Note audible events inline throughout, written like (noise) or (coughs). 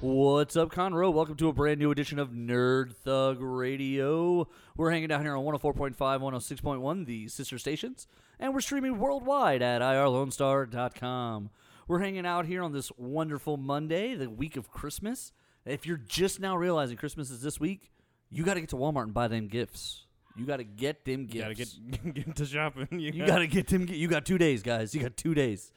What's up, Conroe? Welcome to a brand new edition of Nerd Thug Radio. We're hanging out here on 104.5, 106.1, the sister stations, and we're streaming worldwide at irlonestar.com. We're hanging out here on this wonderful Monday, the week of Christmas. If you're just now realizing Christmas is this week, you got to get to Walmart and buy them gifts. You got to get them gifts. You gotta get (laughs) get to shopping. You, You gotta get them. You got two days, guys. You got two days.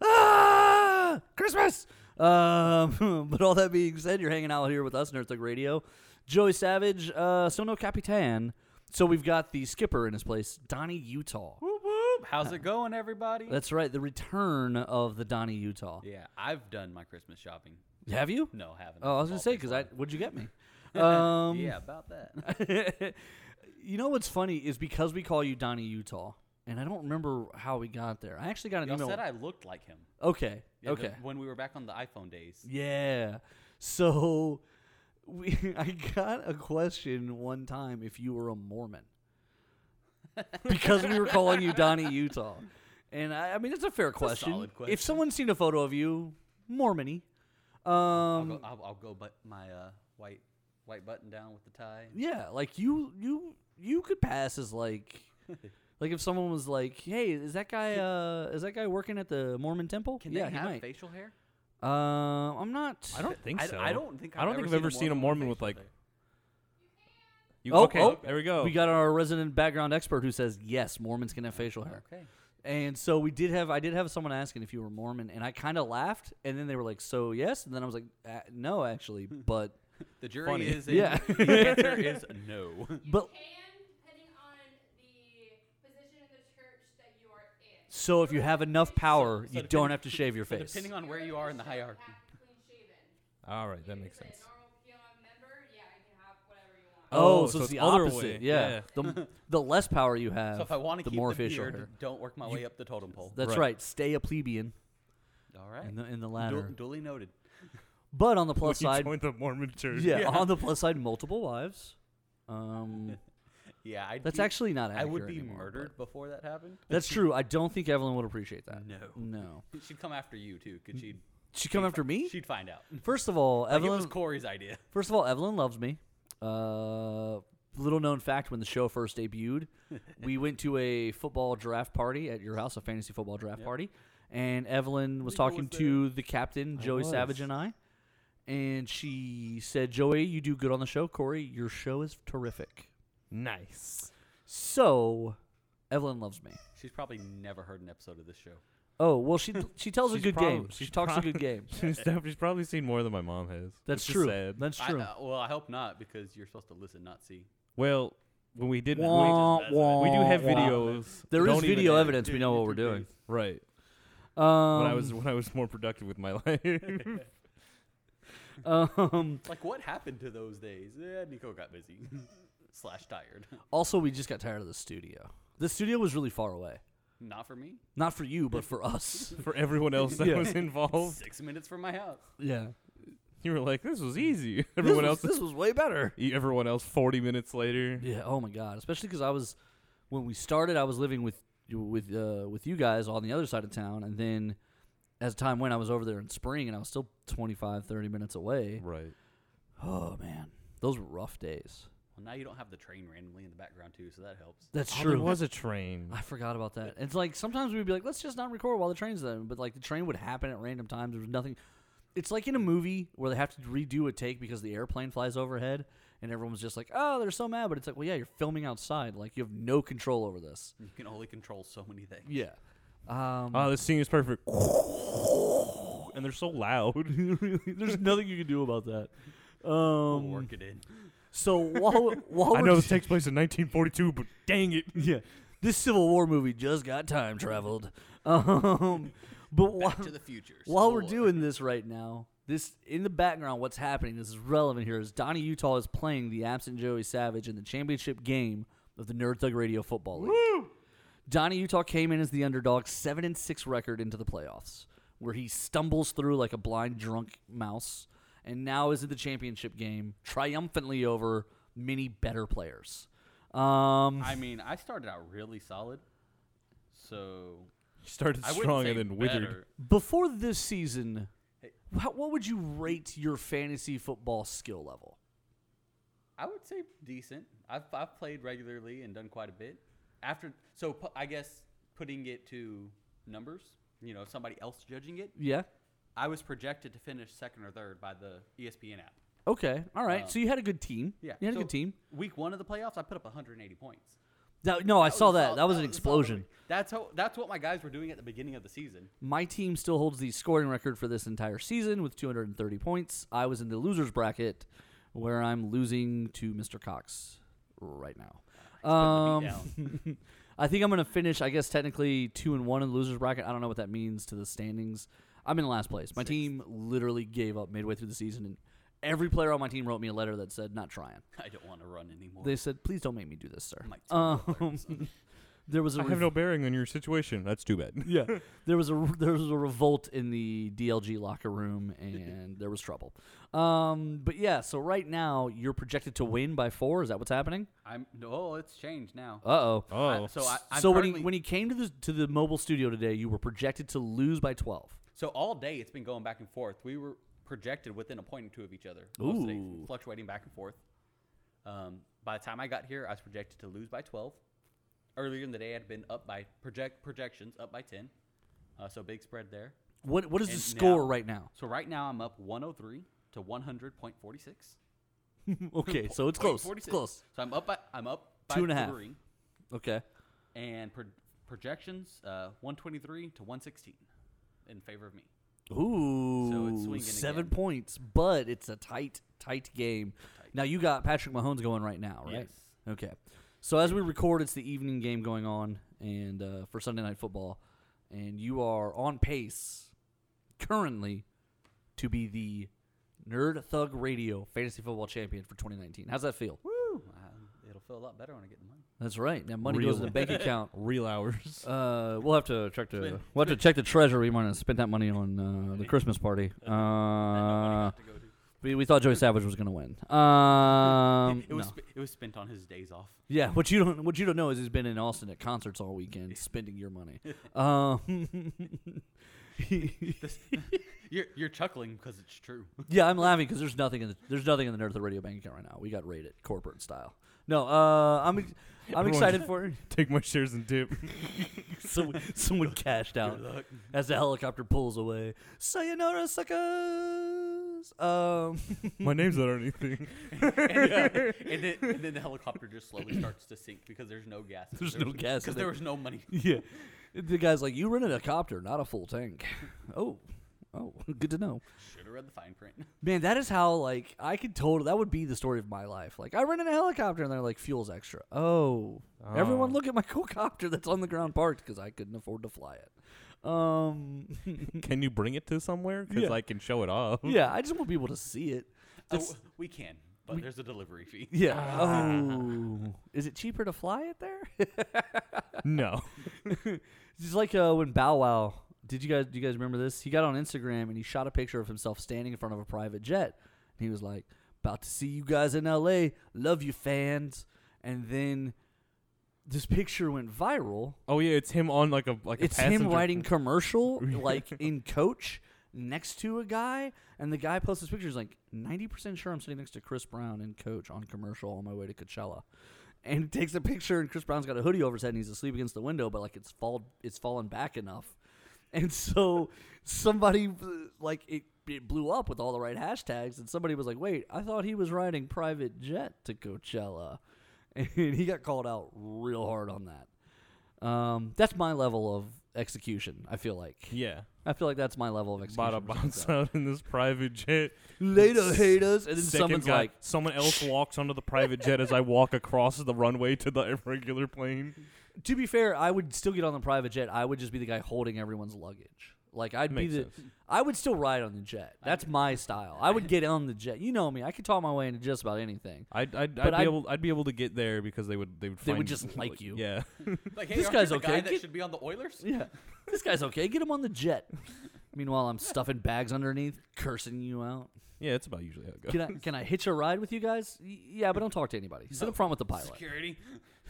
Ah, Christmas. Um, (laughs) but all that being said, you're hanging out here with us, Nerd Thug Radio. Joey Savage, uh, Capitan. So we've got the skipper in his place, Donnie Utah. Whoop, whoop. How's it going, everybody? That's right, the return of the Donnie Utah. yeah, I've done my Christmas shopping. Have you? No, haven't. Oh, I was gonna say because I what'd you get me? (laughs) Um, yeah, about that. (laughs) you know what's funny is because we call you Donnie Utah, and I don't remember how we got there. I actually got an Y'all email. said I looked like him. okay, Yeah, the- okay. when we were back on the iPhone days. Yeah. So (laughs) we I got a question one time if you were a Mormon. (laughs) because we were calling you Donnie Utah. And I, I mean it's a fair question. solid question. If someone's seen a photo of you, Mormony. I'll Um go. I'll, I'll go. But my uh, white white button down with the tie. yeah, like you you you could pass as like (laughs) like if someone was like, "Hey, is that guy uh is that guy working at the Mormon temple?" Can yeah, they he have might. facial hair? Uh, I'm not I don't think I, so. I don't think. I've I don't think I've ever seen a Mormon with facial like. hair. You, Oh, okay, oh, there we go. We got our resident background expert who says yes, Mormons can have facial hair. Okay. And so we did have I did have someone asking if you were Mormon, and I kind of laughed, and then they were like, "So yes," and then I was like, uh, "No, actually," (laughs) but The jury Funny. is in. Yeah. (laughs) the answer (laughs) is no. but can, depending on the position in the church that you are in. So if you have enough power, so you don't have to shave your So face. depending on where you are in the hierarchy. Clean shaven. All right, that makes sense. A normal PLM member, yeah, you can have whatever you want. Oh, Oh, so, so it's it's the other opposite. way. Yeah, the (laughs) the less power you have, So if I want to the keep more the facial beard, hair. don't work my way up the totem pole. That's Right. right. Stay a plebeian All right. in the in the Du- ladder. duly noted. (laughs) But on the plus When you side, joined the Mormon church. yeah, on the plus side, multiple wives. Um, (laughs) Yeah, I'd that's be- actually not I accurate would be anymore, but- murdered before that happened. That's true. I don't think Evelyn would appreciate that. No. No. (laughs) She'd come after you too, cause she? She'd She come after fi- me? She'd find out. (laughs) First of all, Like it Evelyn. was Corey's idea. (laughs) first of all, Evelyn loves me. Uh, little known fact: when the show first debuted, we went to a football draft party at your house, a fantasy football draft Yep. party, and Evelyn was Rico talking was to the captain, Joey was. Savage, and I, and she said, "Joey, you do good on the show. Corey, your show is terrific." Nice. So, Evelyn loves me. She's probably never heard an episode of this show. Oh well, she she tells a She's good prob- game. She she's talks a good game. (laughs) She's, def- she's probably seen more than my mom has. That's which is true. sad. That's I- true. uh, well, I hope not because you're supposed to listen, not see. well, when we did, we, Wah, just- wah, we do have wah. videos. There is Don't even video edit. evidence. We know what we're doing. Right. Um, when I was when I was more productive with my life. (laughs) um, Like, what happened to those days? Eh, Nico got busy (laughs) slash tired. (laughs) also, we just got tired of the studio. The studio was really far away. not for me. Not for you, but (laughs) for us. (laughs) for everyone else that Yeah. was involved, Six minutes from my house. yeah. you were like, "This was easy." This Everyone was, else, this was way better. e- everyone else, forty minutes later. Yeah. Oh my god. Especially because I was when we started, I was living with with uh, with you guys on the other side of town, and then as time went, I was over there in spring, and I was still 25, 30 minutes away. Right. Oh man, those were rough days. Well, now you don't have the train randomly in the background too, so that helps. That's Oh, true. there was a train. I forgot about that. It's like sometimes we'd be like, let's just not record while the train's there. But like the train would happen at random times. There was nothing. It's like in a movie where they have to redo a take because the airplane flies overhead, and everyone's just like, oh, they're so mad. But it's like, well, yeah, you're filming outside. Like you have no control over this. You can only control so many things. Yeah. Um, Oh, this scene is perfect. and they're so loud. (laughs) there's nothing you can do about that. We'll Um, work it in. So while while I know this takes place in 1942, but dang it. (laughs) yeah, this Civil War movie just got time traveled. (laughs) Um, but while, Back to the future. (laughs) while we're War. doing this right now, this in the background, what's happening? This is relevant here. Is Donnie Utah is playing the absent Joey Savage in the championship game of the Nerd Thug Radio Football League. Donnie Utah came in as the underdog, seven and six record into the playoffs, where he stumbles through like a blind drunk mouse, and now is in the championship game triumphantly over many better players. Um, I mean, I started out really solid, so you Started I strong and then withered. better. before this season, how, what would you rate your fantasy football skill level? I would say decent. I've I've played regularly and done quite a bit. After so pu- I guess putting it to numbers, you know, somebody else judging it, Yeah. I was projected to finish second or third by the ESPN app. Okay. All right. Um, so you had a good team. Yeah, You had a good team. Week one of the playoffs, I put up 180 points. That, no, I saw that. solid- that was an explosion. That's how. That's what my guys were doing at the beginning of the season. My team still holds the scoring record for this entire season with 230 points. I was in the losers bracket where I'm losing to Mr. Cox right now. Um, (laughs) I think I'm going to finish, I guess, technically two and one in the losers bracket. I don't know what that means to the standings. I'm in the last place. My Sixth. team literally gave up midway through the season, and every player on my team wrote me a letter that said, "Not trying." (laughs) I don't want to run anymore. They said, "Please don't make me do this, sir." I'm like, "Tell me what Um, (laughs) there was a I have rev- no bearing on your situation. That's too bad. (laughs) yeah, there was a there was a revolt in the DLG locker room, and there was trouble. Um, but yeah, so right now you're projected to win by four. Is that what's happening? I'm no, it's changed now. Uh oh. Oh, so I, I'm So when he currently- when he came to the to the mobile studio today, you were projected to lose by twelve. So all day it's been going back and forth. We were projected within a point or two of each other. Most of the days, Ooh. fluctuating back and forth. Um, by the time I got here, I was projected to lose by 12. Earlier in the day, I'd been up by project projections up by 10. Uh, so big spread there. What what is the And score now- right now? So right now I'm up 103 to 100.46. (laughs) okay, so it's (laughs) close. It's 46. close. So I'm up by I'm up by Two and a half. three. Okay. And pro- projections uh, 123 to 116 in favor of me. Ooh, swinging seven again. points, but it's a tight, tight game. Tight. Now you got Patrick Mahomes going right now, right? Yes. Okay. So as we record, it's the evening game going on, and uh, for Sunday night football, and you are on pace currently to be the Nerd Thug Radio Fantasy Football Champion for 2019. How's that feel? Woo! Uh, it'll feel a lot better when I get the money. That's right. Now money goes in the bank account. (laughs) Real hours. Uh, we'll have to check the Spend- we'll have to check the treasury. We might have spent that money on uh, the Christmas party. That no money Uh, got to go to. we, we thought Joey Savage was gonna win. Um, it was no. sp- it was spent on his days off. yeah. What you don't what you don't know is he's been in Austin at concerts all weekend, spending your money. (laughs) Um, This- you're you're chuckling because it's true. (laughs) yeah, I'm laughing because there's nothing in the there's nothing in the Nerd of the Radio bank account right now. We got rated corporate style. No, uh, I'm ex- I'm Everyone excited for it. Take my shares and dip. (laughs) someone someone cashed out. as the helicopter pulls away. Sayonara, suckers. Um, my name's not on (laughs) anything. and, (laughs) and, then, and then the helicopter just slowly (coughs) starts to sink because there's no gas. in There's there. no gas in because it. there was no money. yeah, the guy's like, "You rented a copter, not a full tank." oh, oh, (laughs) good to know. Should have read the fine print. (laughs) Man, that is how like I could totally. That would be the story of my life. Like I rented a helicopter, and they're like, "Fuel's extra." Oh, everyone, Oh. look at my (laughs) cool copter that's on the ground parked because I couldn't afford to fly it. Um, Can you bring it to somewhere? Because Yeah. I can show it off. yeah, I just want people to see it. Oh, we can, but there's a delivery fee. Yeah. Oh, is it cheaper to fly it there? No. It's like uh, when Bow Wow. Did you guys do you guys remember this? He got on Instagram and he shot a picture of himself standing in front of a private jet. And he was like, "About to see you guys in L.A. Love you, fans." And then this picture went viral. Oh yeah, it's him on like a like a It's him passenger- writing (laughs) commercial like in coach next to a guy, and the guy posts this picture. He's like, ninety percent sure I'm sitting next to Chris Brown in coach on commercial on my way to Coachella. And he takes a picture, and Chris Brown's got a hoodie over his head, and he's asleep against the window, but like it's fall, it's fallen back enough, and so somebody like it, it blew up with all the right hashtags, and somebody was like, "Wait, I thought he was riding private jet to Coachella," (laughs) and he got called out real hard on that. Um, that's my level of execution. I feel like. Yeah. I feel like that's my level of execution. Bada bounce out in this private jet. Later, haters, and then Second someone's guy, like, someone else walks onto the private jet as I walk across the runway to the (laughs) regular plane. To be fair, I would still get on the private jet. I would just be the guy holding everyone's luggage. Like I'd Makes be the, sense. I would still ride on the jet. That's my style. I would get on the jet. You know me. I could talk my way into just about anything. I'd I'd, I'd be I'd- able I'd be able to get there because they would they would They would find- just like you. Yeah. (laughs) Like, hey, This aren't you guy's the okay. Guy that Get- should be on the Oilers. (laughs) Yeah, this guy's okay. Get him on the jet. (laughs) Meanwhile, I'm stuffing bags underneath, cursing you out. yeah, that's about usually how it goes. Can I can I hitch a ride with you guys? Y- Yeah, but don't talk to anybody. Sit up front with the pilot. Security.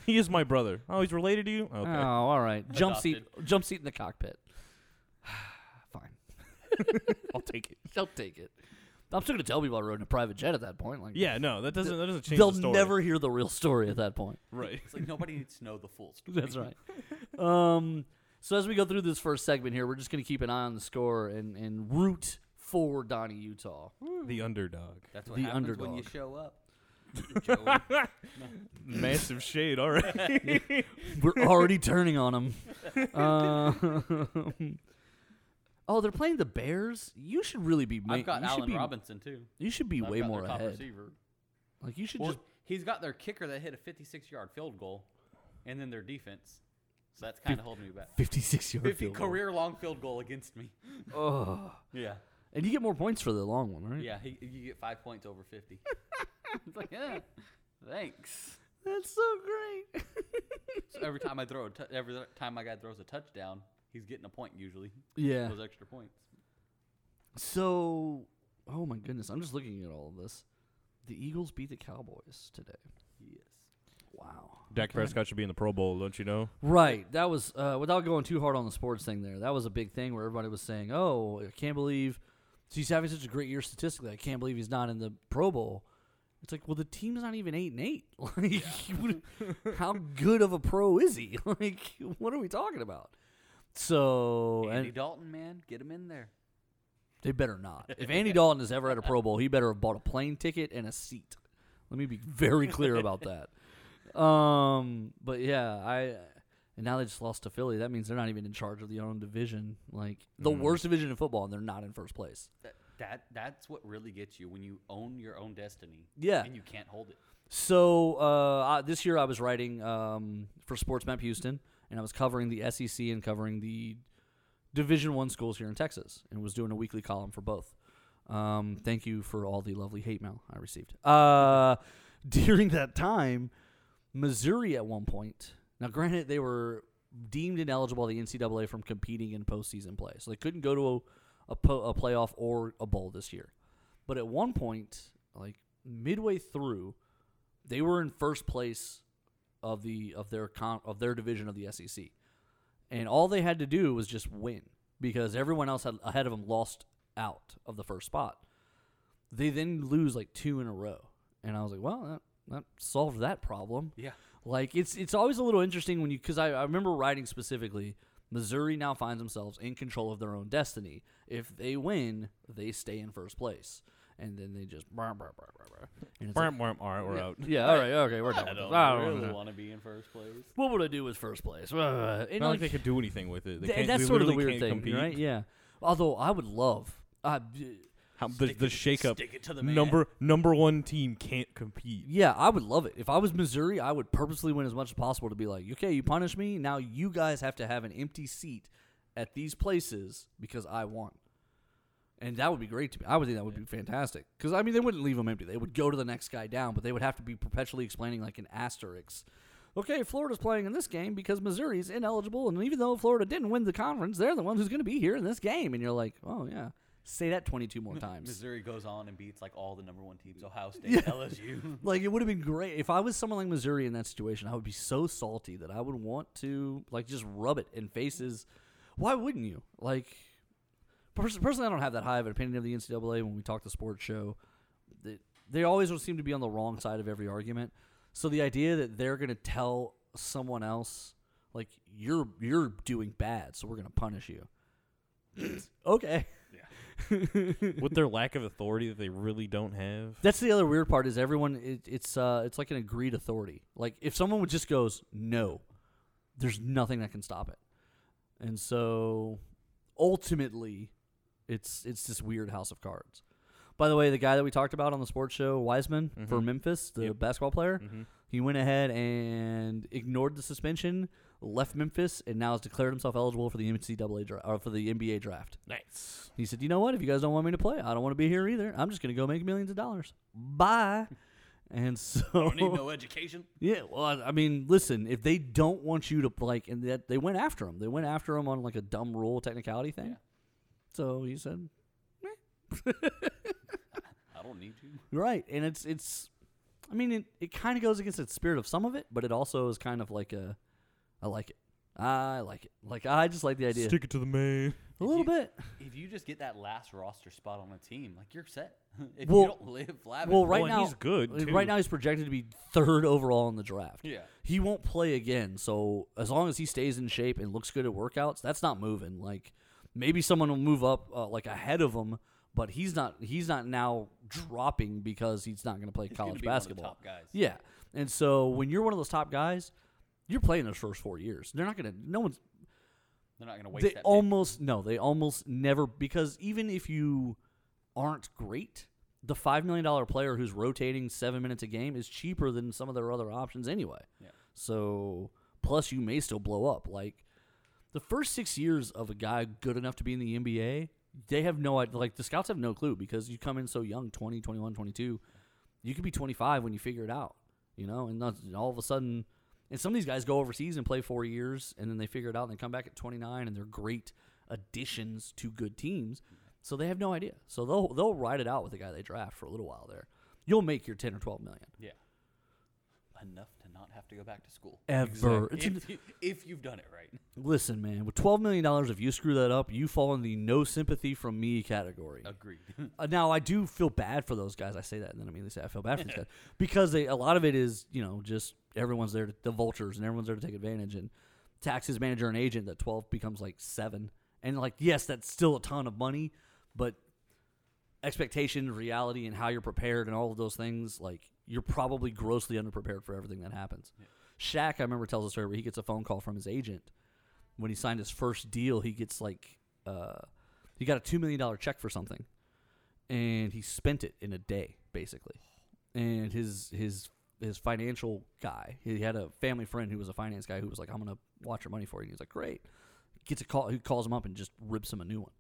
(laughs) He is my brother. Oh, he's related to you? Okay. Oh, all right. Jump seat. Jump seat in the cockpit. (sighs) Fine. (laughs) I'll take it. They'll take it. I'm still gonna tell people I rode in a private jet at that point. Like, Yeah, no, that doesn't that doesn't change they'll the story. never hear the real story at that point. (laughs) right. It's like nobody needs to know the full story. That's right. Um, so as we go through this first segment here, we're just gonna keep an eye on the score and and root for Donnie Utah. The underdog. That's what The happens when you underdog. show up. Joey. (laughs) Massive shade already. (laughs) We're already turning on them. Uh, (laughs) oh, they're playing the Bears. You should really be. Ma- I've got you should Allen be, Robinson too. You should be I've way got more their top ahead. receiver. Like you should Or just. he's got their kicker that hit a 56-yard field goal, and then their defense. So that's kind of holding me back. 56 yard 50 field goal. career-long field goal against me. Oh. Yeah, And you get more points for the long one, right? yeah. He, you get five points over 50. (laughs) it's like, yeah, thanks. That's so great. So every time I throw a tou- every time my guy throws a touchdown, he's getting a point usually. yeah. Those extra points. So, oh my goodness, I'm just looking at all of this. The Eagles beat the Cowboys today. Yes. Wow. Dak Prescott should be in the Pro Bowl, don't you know? Right. That was uh, without going too hard on the sports thing. There, that was a big thing where everybody was saying, "Oh, I can't believe he's having such a great year statistically. I can't believe he's not in the Pro Bowl." It's like, well, the team's not even eight and eight. (laughs) Like, (laughs) how good of a pro is he? (laughs) Like, what are we talking about? So, Andy and Dalton, man, get him in there. they better not. If Andy Dalton has ever had a Pro Bowl, he better have bought a plane ticket and a seat. Let me be very clear about that. Um, but yeah, I and now they just lost to Philly. That means they're not even in charge of the own division, like the Mm. worst division in football, and they're not in first place. That, that that's what really gets you when you own your own destiny. Yeah. And you can't hold it. So uh, I, this year I was writing um, for Sports Map Houston, and I was covering the SEC and covering the Division One schools here in Texas, and was doing a weekly column for both. Um, thank you for all the lovely hate mail I received. Uh, (laughs) during that time, Missouri at one point. Now, granted, they were deemed ineligible by the NCAA from competing in postseason play, so they couldn't go to a, a, po- a playoff or a bowl this year. But at one point, like midway through, they were in first place of the of their con- of their division of the SEC, and all they had to do was just win because everyone else had, ahead of them lost out of the first spot. They then lose like two in a row, and I was like, well, that, that solved that problem. Yeah. Like it's it's always a little interesting when you because I, I remember writing specifically. Missouri now finds themselves in control of their own destiny. If they win, they stay in first place, and then they just brr, brr, brr, brr, brr. And it's like. All right, we're yeah, out. yeah, all right, (laughs) okay, we're done. I with don't this. I don't really know. want to be in first place. What would I do with first place? Uh, and Not like like, they could do anything with it. They th- can't, that's they sort of the literally weird can't thing, compete. right? Yeah. Although I would love. Uh, How, the Stick the it- shakeup. Stick it to the man. Number number one team can't compete. yeah, I would love it. If I was Missouri, I would purposely win as much as possible to be like, okay, you punish me. Now you guys have to have an empty seat at these places because I won. And that would be great to me. I would think that would be fantastic. Because, I mean, they wouldn't leave them empty. They would go to the next guy down, but they would have to be perpetually explaining, like, an asterisk. Okay, Florida's playing in this game because Missouri's ineligible. And even though Florida didn't win the conference, they're the ones who's going to be here in this game. And you're like, oh, yeah. Say that 22 more times. Missouri goes on and beats like all the number one teams: Ohio State, Yeah. LSU. (laughs) Like it would have been great if I was someone like Missouri in that situation. I would be so salty that I would want to like just rub it in faces. Why wouldn't you? Like pers- personally, I don't have that high of an opinion of the NCAA when we talk the sports show. They, they always seem to be on the wrong side of every argument. So the idea that they're going to tell someone else like you're you're doing bad, so we're going to punish you. (clears throat) okay. With their lack of authority that they really don't have. That's the other weird part is everyone it, it's uh it's like an agreed authority. Like if someone would just goes no, there's nothing that can stop it. And so ultimately it's it's this weird house of cards. By the way, the guy that we talked about on the sports show, Wiseman for Mhm. Memphis, the Yep. basketball player, hmm he went ahead and ignored the suspension, left Memphis, and now has declared himself eligible for the NCAA dra- or for the NBA draft. Nice. He said, "You know what? If you guys don't want me to play, I don't want to be here either. I'm just going to go make millions of dollars. Bye." (laughs) And so, don't need no education. (laughs) yeah. Well, I mean, listen, if they don't want you to like, and that they went after him, they went after him on like a dumb rule technicality thing. Yeah. So he said, (laughs) I don't need you. "Right," and it's it's. I mean, it, it kind of goes against the spirit of some of it, but it also is kind of like a, I like it. I like it. Like I just like the idea Stick it to the main. a little you- bit. If you just get that last roster spot on a team, like you're set. (laughs) if Well- you don't live lavish, Well, right Well, and now he's good, like, too. Right now, he's projected to be third overall in the draft. yeah, He won't play again. So as long as he stays in shape and looks good at workouts, that's not moving. Like maybe someone will move up uh, like ahead of him, but he's not. He's not now dropping because he's not going to play He's gonna college be one of the basketball. top guys. Yeah, and so when you're one of those top guys, you're playing those first four years. They're not going to. No one's. they're not gonna waste They that. pick. almost no. They almost never because even if you aren't great, the five million dollar player who's rotating seven minutes a game is cheaper than some of their other options anyway. Yeah. So plus you may still blow up. Like the first six years of a guy good enough to be in the NBA, they have no idea. Like the scouts have no clue because you come in so young 20, 21, 22. You could be 25 when you figure it out, you know, and all of a sudden, and some of these guys go overseas and play four years and then they figure it out and they come back at 29 and they're great additions to good teams. So they have no idea. So they'll they'll ride it out with the guy they draft for a little while there. You'll make your 10 or 12 million. Yeah, enough not have to go back to school. Ever. It's If, you, if you've done it right. Listen, man, with twelve million dollars, if you screw that up, you fall in the no sympathy from me category. Agreed. (laughs) Uh, now, I do feel bad for those guys. I say that, and then immediately say I feel bad for these guys (laughs) because they, a lot of it is, you know, just everyone's there, to, the vultures, and everyone's there to take advantage. And taxes manager and agent, that twelve becomes like seven, and like yes, that's still a ton of money, but expectation, reality, and how you're prepared, and all of those things, like you're probably grossly underprepared for everything that happens. Shaq, I remember tells a story where he gets a phone call from his agent when he signed his first deal. He gets like uh, he got a two million dollar check for something, and he spent it in a day basically. And his his his financial guy, he had a family friend who was a finance guy who was like, "I'm gonna watch your money for you." And he's like, "Great." Gets a call. He calls him up and just rips him a new one.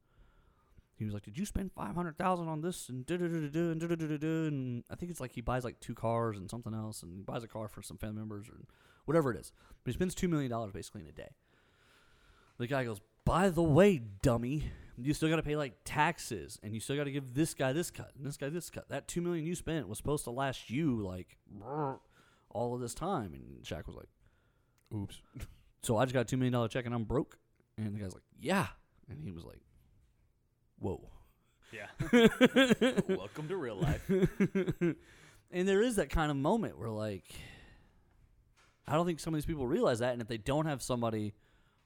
He was like, "Did you spend five hundred thousand on this and da da da da and da da da da?" And I think it's like he buys like two cars and something else, and he buys a car for some family members or whatever it is. But he spends two million dollars basically in a day. The guy goes, "By the way, dummy, you still got to pay like taxes, and you still got to give this guy this cut and this guy this cut. That two million you spent was supposed to last you like all of this time." And Shaq was like, Oops. (laughs) "So I just got a two million dollar check and I'm broke." And the guy's like, "Yeah," and he was like, "Whoa." Yeah. (laughs) Welcome to real life. (laughs) and there is that kind of moment where like I don't think some of these people realize that and if they don't have somebody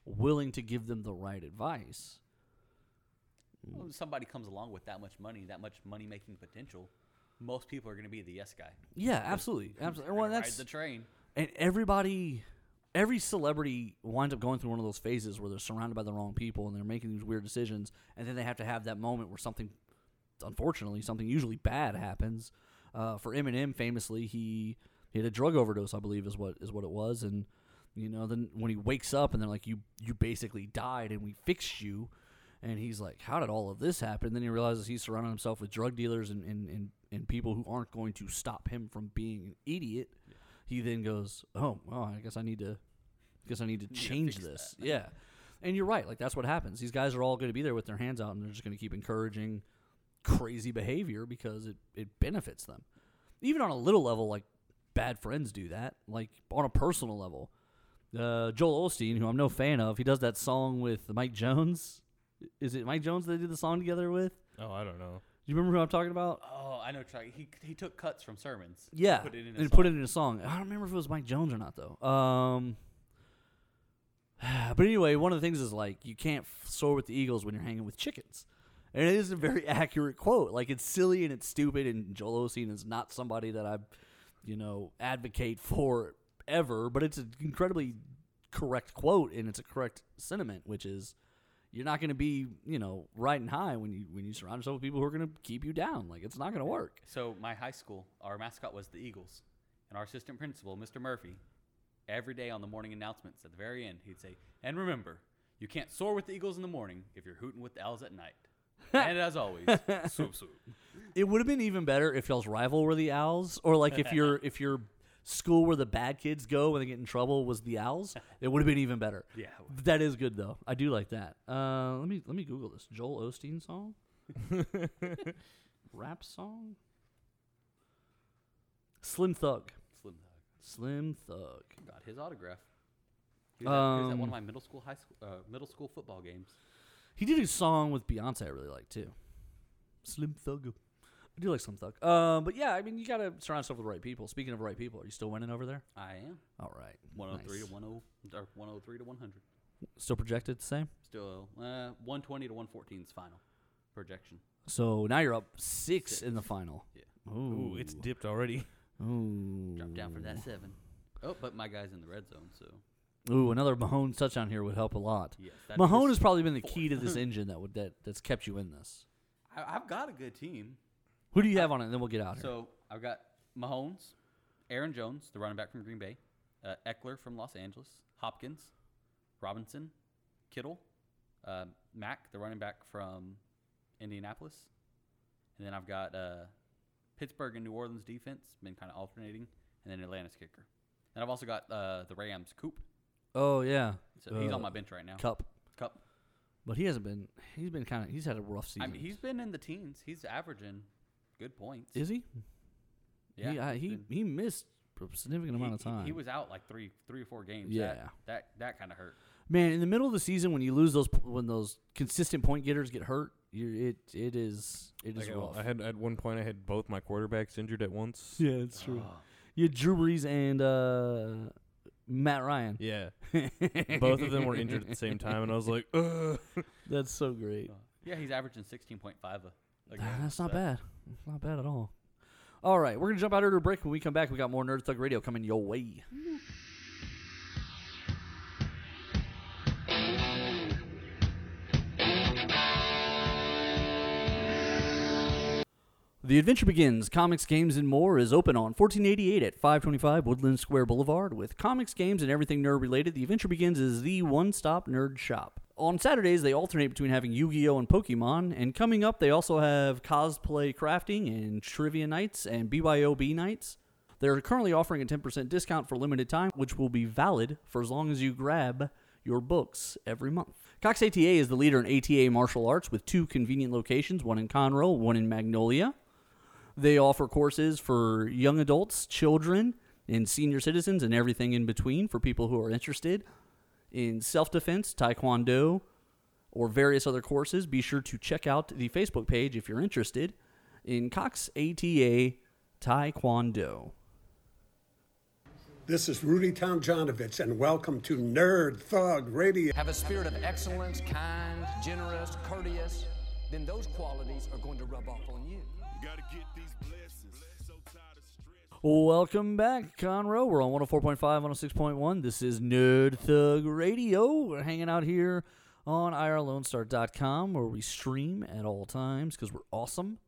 willing to give them the right advice. When somebody comes along with that much money, that much money making potential, most people are going to be the yes guy. Yeah, absolutely. Absolutely. Well, ride that's the train. and everybody every celebrity winds up going through one of those phases where they're surrounded by the wrong people and they're making these weird decisions and then they have to have that moment where something unfortunately something usually bad happens. Uh, for Eminem famously he, he had a drug overdose I believe is what is what it was and you know then when he wakes up and they're like you you basically died and we fixed you and he's like how did all of this happen? Then he realizes he's surrounding himself with drug dealers and, and, and, and people who aren't going to stop him from being an idiot he then goes, "Oh, well, I guess I need to, guess I need to change fix this." Yeah, and you're right. Like that's what happens. These guys are all going to be there with their hands out, and they're just going to keep encouraging crazy behavior because it it benefits them. Even on a little level, like bad friends do that. Like on a personal level, uh, Joel Osteen, who I'm no fan of, he does that song with Mike Jones. Is it Mike Jones they did the song together with? Oh, I don't know. You remember who I'm talking about? Oh, I know. Try. He he took cuts from sermons. Yeah, Put it in a and song. put it in a song. I don't remember if it was Mike Jones or not though. Um, (sighs) but anyway, one of the things is like you can't f- soar with the eagles when you're hanging with chickens, and it is a very (laughs) accurate quote. Like it's silly and it's stupid, and Joel Osteen is not somebody that I, you know, advocate for ever. But it's an incredibly correct quote, and it's a correct sentiment, which is you're not going to be, you know, riding high when you when you surround yourself with people who are going to keep you down. Like it's not going to work. So my high school, our mascot was the Eagles, and our assistant principal, Mr. Murphy, every day on the morning announcements at the very end, he'd say, "And remember, you can't soar with the Eagles in the morning if you're hooting with the Owls at night." (laughs) and as always, swoop swoop. It would have been even better if y'all's rival were the Owls, or like if (laughs) your if your school where the bad kids go when they get in trouble was the Owls. (laughs) It would have been even better. Yeah. That is good though. I do like that. Uh, let me let me Google this. Joel Osteen song, (laughs) rap song. Slim Thug. Slim Thug Slim Thug. got his autograph. He was, at, he was at Um, one of my middle school, high school, uh, middle school football games. He did a song with Beyonce I really like too. Slim Thug. I do like Slim Thug. Um, but yeah, I mean, you gotta surround yourself with the right people. Speaking of right people, are you still winning over there? I am All right. 103 Nice. to 10 or 103 to 100. Still projected the same. Still uh, 120 to 114 is final projection. So now you're up six, Six. in the final. Yeah. Ooh, Ooh, it's dipped already. Ooh. Drop down for that seven. Oh, but my guy's in the red zone, so Ooh, another Mahomes touchdown here would help a lot. yes. Mahomes has probably been the fourth. key to this (laughs) engine that would that that's kept you in this. I, I've got a good team. Who do you have on it? And then we'll get out here. So I've got Mahomes, Aaron Jones, the running back from Green Bay, uh, Ekeler from Los Angeles, Hopkins, Robinson, Kittle, uh, Mack, the running back from Indianapolis, and then I've got uh, Pittsburgh and New Orleans defense, been kind of alternating, and then Atlanta's kicker. And I've also got uh, the Rams, Coop. oh yeah, So he's Uh, on my bench right now. Kupp. Kupp. But he hasn't been. He's been kind of. He's had a rough season. I mean, he's been in the teens. He's averaging good points. is he? yeah, He uh, he's he, he missed a significant amount of time. He was out like three, three or four games. Yeah. that that, that kind of hurt. Man, in the middle of the season, when you lose those, when those consistent point getters get hurt, you're, it it is it is Like, I- rough. I had at one point I had both my quarterbacks injured at once. (laughs) yeah, it's true. Oh. You had Drew Brees and uh, Matt Ryan. Yeah, (laughs) both of them were injured at the same time, and I was like, (laughs) Ugh. That's so great. Yeah, he's averaging sixteen point five a, a game. That's not so- bad. Not bad at all. All right, we're gonna jump out here to a break. When we come back, we got more Nerd Thug Radio coming your way. The Adventure Begins Comics, Games, and More is open on 1488 at 525 Woodland Square Boulevard. With comics, games, and everything nerd related, The Adventure Begins is the one stop nerd shop. On Saturdays, they alternate between having Yu Gi Oh! and Pokemon, and coming up, they also have cosplay crafting and trivia nights and BYOB nights. They're currently offering a 10% discount for limited time, which will be valid for as long as you grab your books every month. Cox ATA is the leader in ATA martial arts with two convenient locations, one in Conroe, one in Magnolia. They offer courses for young adults, children, and senior citizens, and everything in between for people who are interested in self defense, taekwondo, or various other courses. Be sure to check out the Facebook page if you're interested in Cox ATA Taekwondo. This is Rudy Tomjanovich, and welcome to Nerd Thug Radio. have a spirit of excellence, kind, generous, courteous, then those qualities are going to rub off on you. Gotta get these blessings. Welcome back, Conroe. We're on 104.5, 106.1. This is Nerd Thug Radio. We're hanging out here on IRLoneStar.com where we stream at all times because we're awesome.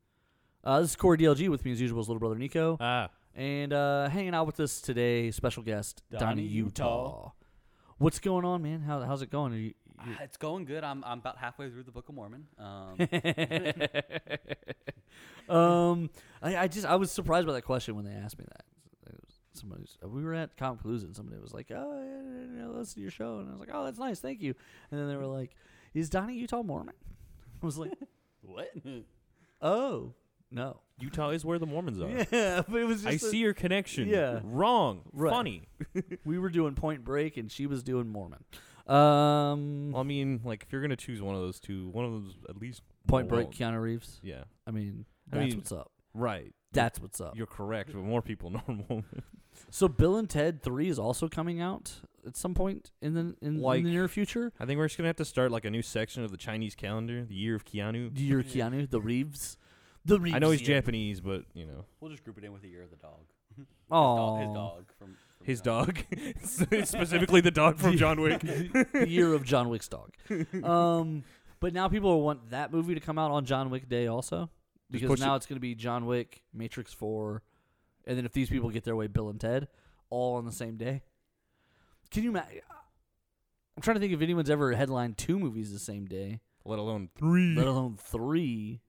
Uh, this is Corey DLG with me as usual, his little brother Nico. ah, And uh, hanging out with us today, special guest Donnie, Donnie Utah. Utah. What's going on, man? How, how's it going? Are you, you- Ah, It's going good. I'm I'm about halfway through the Book of Mormon. Um, (laughs) um, I, I just I was surprised by that question when they asked me that. Somebody, was- we were at Comicpalooza and somebody was like, "Oh, yeah, yeah, yeah, listen to your show," and I was like, "Oh, that's nice, thank you." And then they were like, "Is Donnie Utah Mormon?" (laughs) I was like, (laughs) what? "Oh, no." Utah is where the Mormons are. Yeah, but it was. Just I a- see your connection. Yeah. wrong. Right. Funny. We were doing Point Break, and she was doing Mormon. Um, Well, I mean, like if you're gonna choose one of those two, one of those at least Point Break, alone. Keanu Reeves. Yeah, I mean, I that's mean- what's up. right. That's what's up. You're correct, but more people (laughs) know Mormon. So Bill and Ted Three is also coming out at some point in the in, in the near future. I think we're just gonna have to start like a new section of the Chinese calendar, the year of Keanu. Your Keanu, the Reeves, the Reeves. I know he's year. Japanese, but you know We'll just group it in with the year of the dog. (laughs) His Oh, dog, his dog from, from his dog, (laughs) specifically the dog from (laughs) John Wick. the year of John Wick's dog. (laughs) Um, but now people want that movie to come out on John Wick Day also, because now it- it's going to be John Wick, Matrix Four, and then if these people get their way, Bill and Ted, all on the same day. Can you imagine? I'm trying to think if anyone's ever headlined two movies the same day, Let alone three. let alone three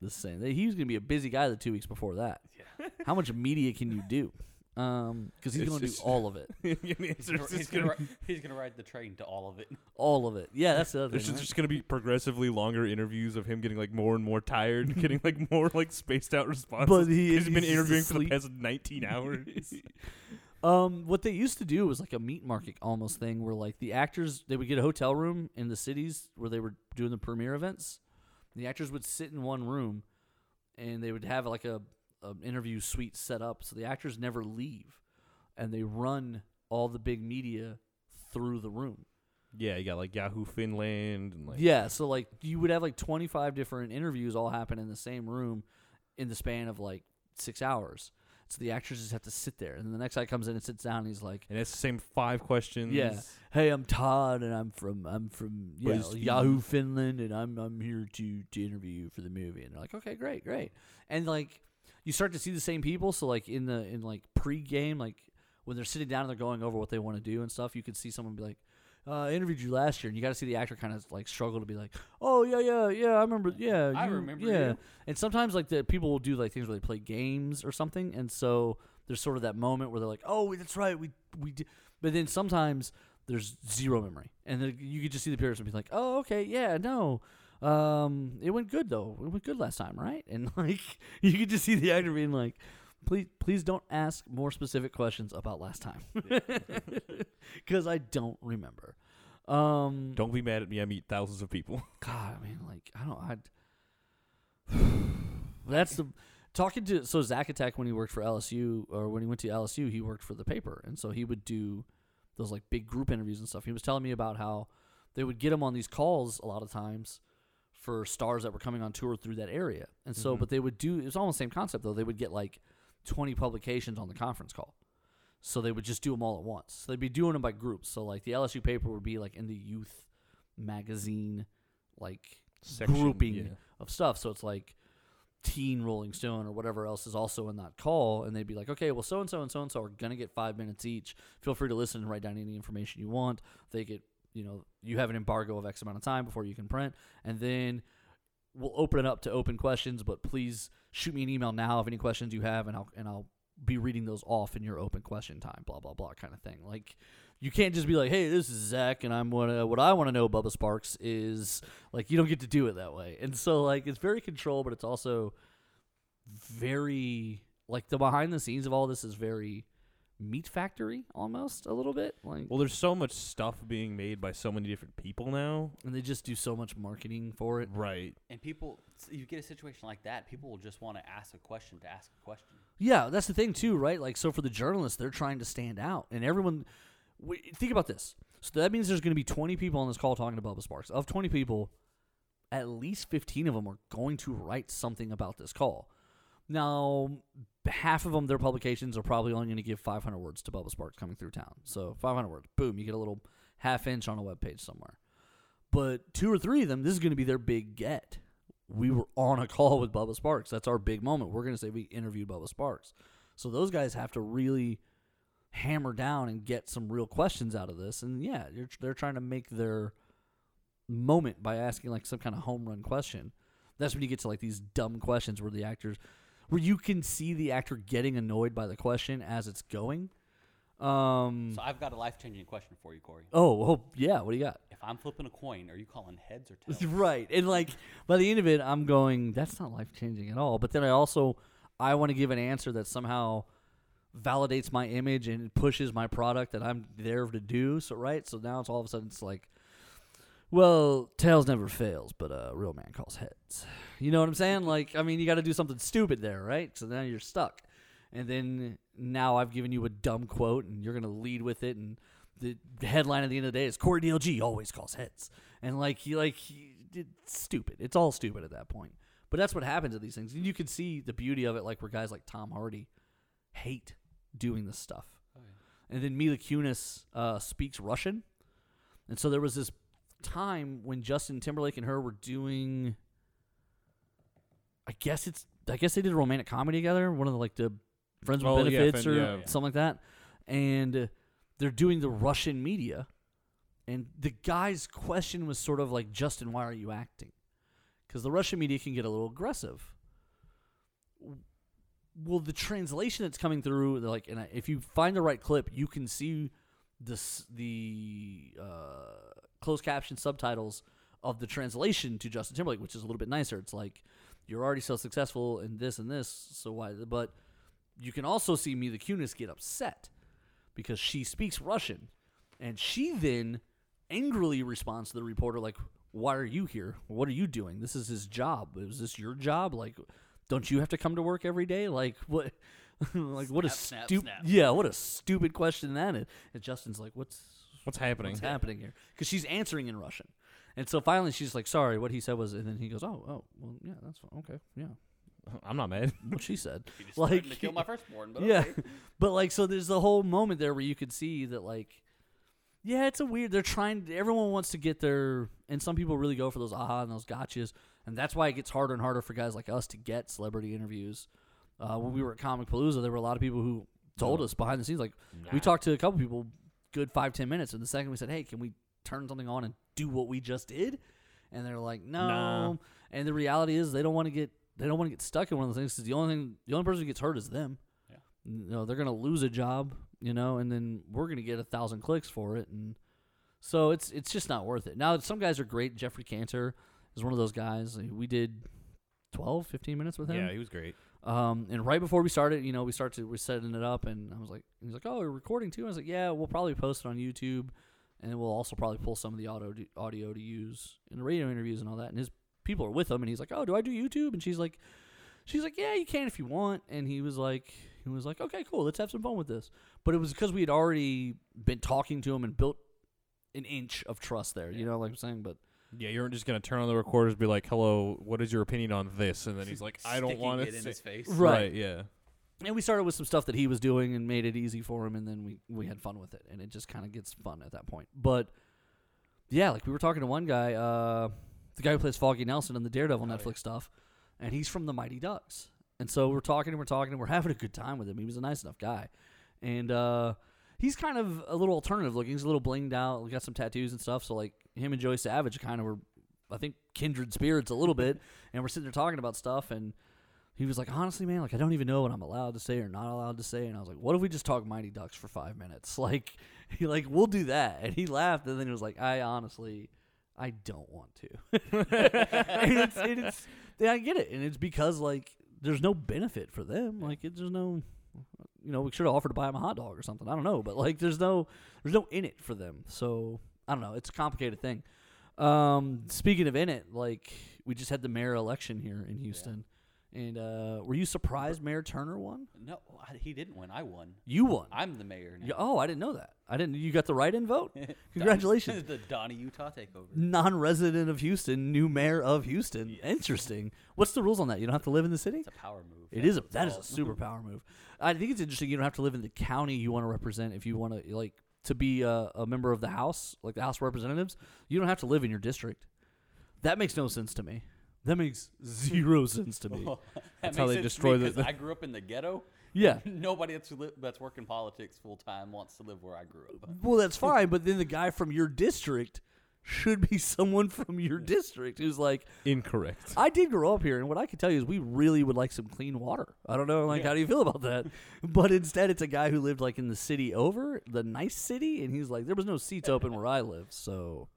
the same. He was going to be a busy guy the two weeks before that. Yeah. How much media can you do? Um, because he's It's going to do just- all of it, (laughs) He's gonna, he's, gonna, ri- he's gonna ride the train to all of it. (laughs) all of it. Yeah, that's the other There's thing. just, right? just gonna be progressively longer interviews of him getting like more and more tired, and (laughs) getting like more like spaced out responses. But he- he's been he's interviewing for the asleep. past 19 hours. Um, what they used to do was like a meat market almost thing, where like the actors they would get a hotel room in the cities where they were doing the premiere events. The actors would sit in one room, and they would have like a, a interview suite set up, so the actors never leave, and they run all the big media through the room. Yeah, you got like Yahoo Finland and like Yeah, so like you would have like 25 different interviews all happen in the same room in the span of like six hours. So the actors just have to sit there, and then the next guy comes in and sits down. And he's like, and it's the same five questions. "Yeah, hey, I'm Todd, and I'm from I'm from yeah. Yahoo Finland, and I'm I'm here to to interview you for the movie." And they're like, "Okay, great, great," and like you start to see the same people. So like in the in like pre-game, like when they're sitting down and they're going over what they want to do and stuff, you could see someone be like. Uh, I interviewed you last year, and you got to see the actor kind of like struggle to be like, "Oh yeah, yeah, yeah, I remember, yeah, I you- remember yeah." you. And sometimes like the people will do like things where they play games or something, and so there's sort of that moment where they're like, "Oh, that's right, we we," did. but then sometimes there's zero memory, and then you could just see the person be like, "Oh, okay, yeah, no." Um, it went good though. It went good last time, right? And (laughs) like you could just see the actor being like, "Please, please don't ask more specific questions about last time, (laughs) because I don't remember." Um, Don't be mad at me. I meet thousands of people. (laughs) God, I mean, like, I don't. I'd, (sighs) that's the talking to so Zach Attack when he worked for LSU or when he went to LSU, he worked for the paper, and so he would do those like big group interviews and stuff. He was telling me about how they would get him on these calls a lot of times for stars that were coming on tour through that area, and so mm-hmm. but they would do it was almost the same concept though. They would get like twenty publications on the conference call. So they would just do them all at once. So they'd be doing them by groups. So like the LSU paper would be like in the youth magazine, like Section, grouping yeah. of stuff. So it's like teen Rolling Stone or whatever else is also in that call, and they'd be like, okay, well, so and so and so and so are gonna get five minutes each. Feel free to listen and write down any information you want. They get, you know, you have an embargo of X amount of time before you can print, and then we'll open it up to open questions. But please shoot me an email now of any questions you have, and I'll and I'll be reading those off in your open question time. Blah blah blah, kind of thing. Like. You can't just be like, "Hey, this is Zach, and I'm what uh, what I want to know." Bubba Sparks is like you don't get to do it that way, and so like it's very controlled, but it's also very like the behind the scenes of all this is very meat factory almost a little bit like Well, there's so much stuff being made by so many different people now. and they just do so much marketing for it Right. And people, you get a situation like that, people will just want to ask a question to ask a question. yeah that's the thing too right like so for the journalists they're trying to stand out and everyone w- think about this so that means there's going to be 20 people on this call talking to Bubba Sparks of 20 people at least 15 of them are going to write something about this call now half of them their publications are probably only going to give 500 words to Bubba Sparks coming through town so 500 words boom you get a little half inch on a web page somewhere but two or three of them this is going to be their big get we were on a call with Bubba Sparks. That's our big moment. We're going to say we interviewed Bubba Sparks. So those guys have to really hammer down and get some real questions out of this. And yeah, they're, they're trying to make their moment by asking like some kind of home run question. That's when you get to like these dumb questions where the actors, where you can see the actor getting annoyed by the question as it's going. Um. So I've got a life changing question for you, Corey. Oh, oh, yeah. What do you got? If I'm flipping a coin, are you calling heads or tails? (laughs) Right. And like by the end of it, I'm going, that's not life changing at all. But then I also I want to give an answer that somehow validates my image and pushes my product that I'm there to do. So right. So now it's all of a sudden it's like, well, tails never fails, but a real man calls heads. You know what I'm saying? (laughs) Like, I mean, you got to do something stupid there, right? So now you're stuck. And then now I've given you a dumb quote, and you're gonna lead with it, and the headline at the end of the day is Corey DLG always calls heads, and like he like he, it's stupid. It's all stupid at that point. But that's what happens at these things. And you can see the beauty of it, like where guys like Tom Hardy hate doing this stuff. And then Mila Kunis uh, speaks Russian, and so there was this time when Justin Timberlake and her were doing. I guess it's. I guess they did a romantic comedy together. One of the like the Friends with Oh, yeah, Benefits Fen- or yeah. something like that, and they're doing the Russian media, and the guy's question was sort of like, "Justin, why are you acting?" Because the Russian media can get a little aggressive. Well, the translation that's coming through, they're like, and I- if you find the right clip, you can see this the uh, closed caption subtitles of the translation to Justin Timberlake, which is a little bit nicer. It's like you're already so successful in this and this, so why? But you can also see Mila Kunis get upset because she speaks Russian, and she then angrily responds to the reporter like, "Why are you here? What are you doing? This is his job. Is this your job? Like, don't you have to come to work every day? Like what?" (laughs) like what a Snap, stupid yeah what a stupid question that is and justin's like what's What's happening? what's happening here? Because she's answering in russian. And so finally she's like sorry what he said was and then he goes oh oh well yeah that's fine. Okay yeah. (laughs) I'm not mad. (laughs) what she said. He just like to kill my firstborn. But (laughs) yeah. okay. but like so there's the whole moment there where you could see that like yeah it's a weird they're trying everyone wants to get their and some people really go for those aha and those gotchas and that's why it gets harder and harder for guys like us to get celebrity interviews. Uh, when we were at Comicpalooza there were a lot of people who told us behind the scenes like we talked to a couple people good five ten minutes and the second we said hey can we turn something on and do what we just did? And they're like no. Nah. and the reality is they don't want to get they don't want to get stuck in one of those things because the only thing the only person who gets hurt is them. Yeah. you know they're gonna lose a job you know and then we're gonna get a thousand clicks for it and so it's it's just not worth it. Now some guys are great. Jeffrey cantor is one of those guys. We did 12 15 minutes with him. Yeah, he was great. Um, and right before we started, you know, we started we're setting it up, and I was like, he's like, "Oh, we're recording too." I was like, "Yeah, we'll probably post it on YouTube, and we'll also probably pull some of the audio audio to use in the radio interviews and all that." And his people are with him, and he's like, "Oh, do I do YouTube?" And she's like, "She's like, yeah, you can if you want." And he was like, he was like, "Okay, cool, let's have some fun with this." But it was because we had already been talking to him and built an inch of trust there. You know, like I'm saying, but. Yeah, you aren't just gonna turn on the recorders, and be like, "Hello, what is your opinion on this?" And then he's like, "I don't Sticking want it to." in his face. Right. Yeah. and we started with some stuff that he was doing and made it easy for him and then we we had fun with it and it just kind of gets fun at that point but yeah like we were talking to one guy uh the guy who plays foggy nelson in the daredevil netflix stuff and he's from the mighty ducks and so we're talking and we're talking and we're having a good time with him he was a nice enough guy and uh he's kind of a little alternative looking he's a little blinged out got some tattoos and stuff so like him and joey savage kind of were i think kindred spirits a little bit and we're sitting there talking about stuff and he was like, honestly, man, like I don't even know what I'm allowed to say or not allowed to say. And I was like, what if we just talk Mighty Ducks for five minutes? (laughs) Like, he like we'll do that. And he laughed, and then he was like, I honestly, I don't want to. (laughs) and it's, and it's, yeah, I get it, and it's because like there's no benefit for them. Like, it's just no, you know, we should have offered to buy him a hot dog or something. I don't know, but like, there's no, there's no in it for them. So I don't know. It's a complicated thing. Um, speaking of in it, like we just had the mayor election here in Houston. And uh, were you surprised Mayor Turner won? No, I, he didn't win. I won. You won. I'm the mayor now. Oh, I didn't know that. I didn't. You got the write-in vote. (laughs) (laughs) Congratulations, the Donnie Utah takeover. non-resident of Houston, new mayor of Houston. Interesting. What's the rules on that? You don't have to live in the city. It's a power move. It That's is a that is a super power move. I think it's interesting. You don't have to live in the county you want to represent if you want to like to be a, a member of the House, like the House of Representatives. You don't have to live in your district. That makes no sense to me. That makes zero (laughs) sense to me. That That's how they destroy me the- I grew up in the ghetto. Yeah. (laughs) Nobody that's li- that's working politics full time wants to live where I grew up. Well, that's fine, but then the guy from your district should be someone from your district who's like, Incorrect. I did grow up here, and what I can tell you is we really would like some clean water. I don't know, like, how do you feel about that? (laughs) But instead, it's a guy who lived like in the city over, the nice city, and he's like, there was no seats open where I live, so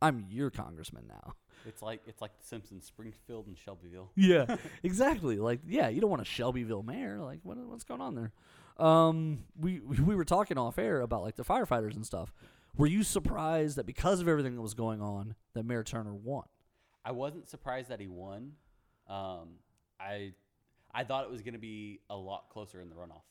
I'm your congressman now. It's like it's like The Simpsons, Springfield and Shelbyville. (laughs) Yeah, (laughs) exactly. Like, yeah, you don't want a Shelbyville mayor. Like, what, what's going on there? Um, we we were talking off air about like the firefighters and stuff. Were you surprised that because of everything that was going on, that Mayor Turner won? I wasn't surprised that he won. Um, I I thought it was going to be a lot closer in the runoff.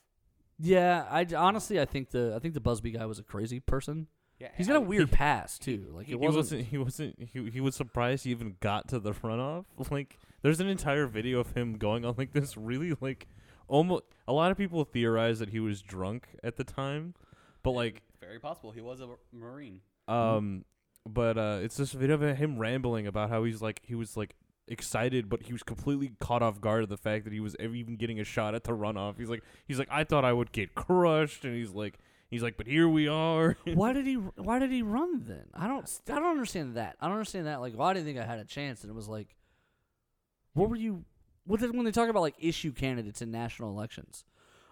Yeah, I honestly I think the I think the Buzbee guy was a crazy person. Yeah, He's got a weird past too. Like he it wasn't. wasn't. He wasn't. He, he was surprised he even got to the runoff. (laughs) Like, there's an entire video of him going on like this. Really, like, almost. A lot of people theorize that he was drunk at the time, but like, Very possible he was a Marine. um, but uh, it's this video of him rambling about how he's like he was like excited, but he was completely caught off guard of the fact that he was ever even getting a shot at the runoff. He's like, he's like, I thought I would get crushed, and he's like, he's like, but here we are. (laughs) why did he Why did he run then? I don't I don't understand that. I don't understand that. Like, why did he think I had a chance? And it was like, what were you? What did, when they talk about like issue candidates in national elections?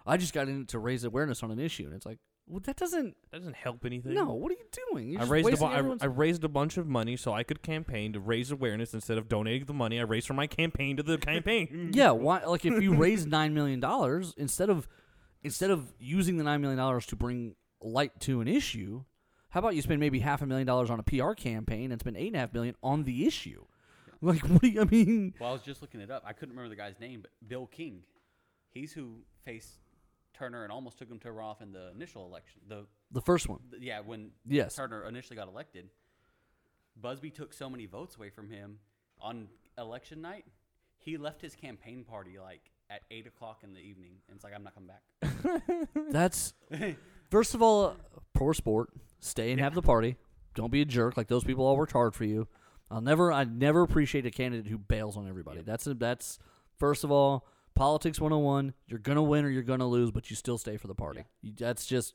I just got in to raise awareness on an issue, and it's like, well, that doesn't. that doesn't help anything. No, what are you doing? You're I just raised a bu- wasting I, everyone's- I raised a bunch of money so I could campaign to raise awareness instead of donating the money I raised for my campaign to the campaign. (laughs) Yeah, why? Like, if you raise (laughs) nine million dollars instead of instead of using the nine million dollars to bring light to an issue. How about you spend maybe half a million dollars on a PR campaign and spend eight and a half million on the issue? Like, what do you, I mean? Well, I was just looking it up. I couldn't remember the guy's name, but Bill King. He's who faced Turner and almost took him to Roth in the initial election. The The first one. th- yeah, when Yes. Turner initially got elected, Buzbee took so many votes away from him on election night. He left his campaign party like at eight o'clock in the evening, and it's like I'm not coming back. (laughs) (laughs) That's first of all, poor sport. Stay and have the party. Don't be a jerk. Like those people all worked hard for you. I'll never, I never appreciate a candidate who bails on everybody. That's a, that's first of all, politics 101. You're gonna win or you're gonna lose, but you still stay for the party. You, that's just,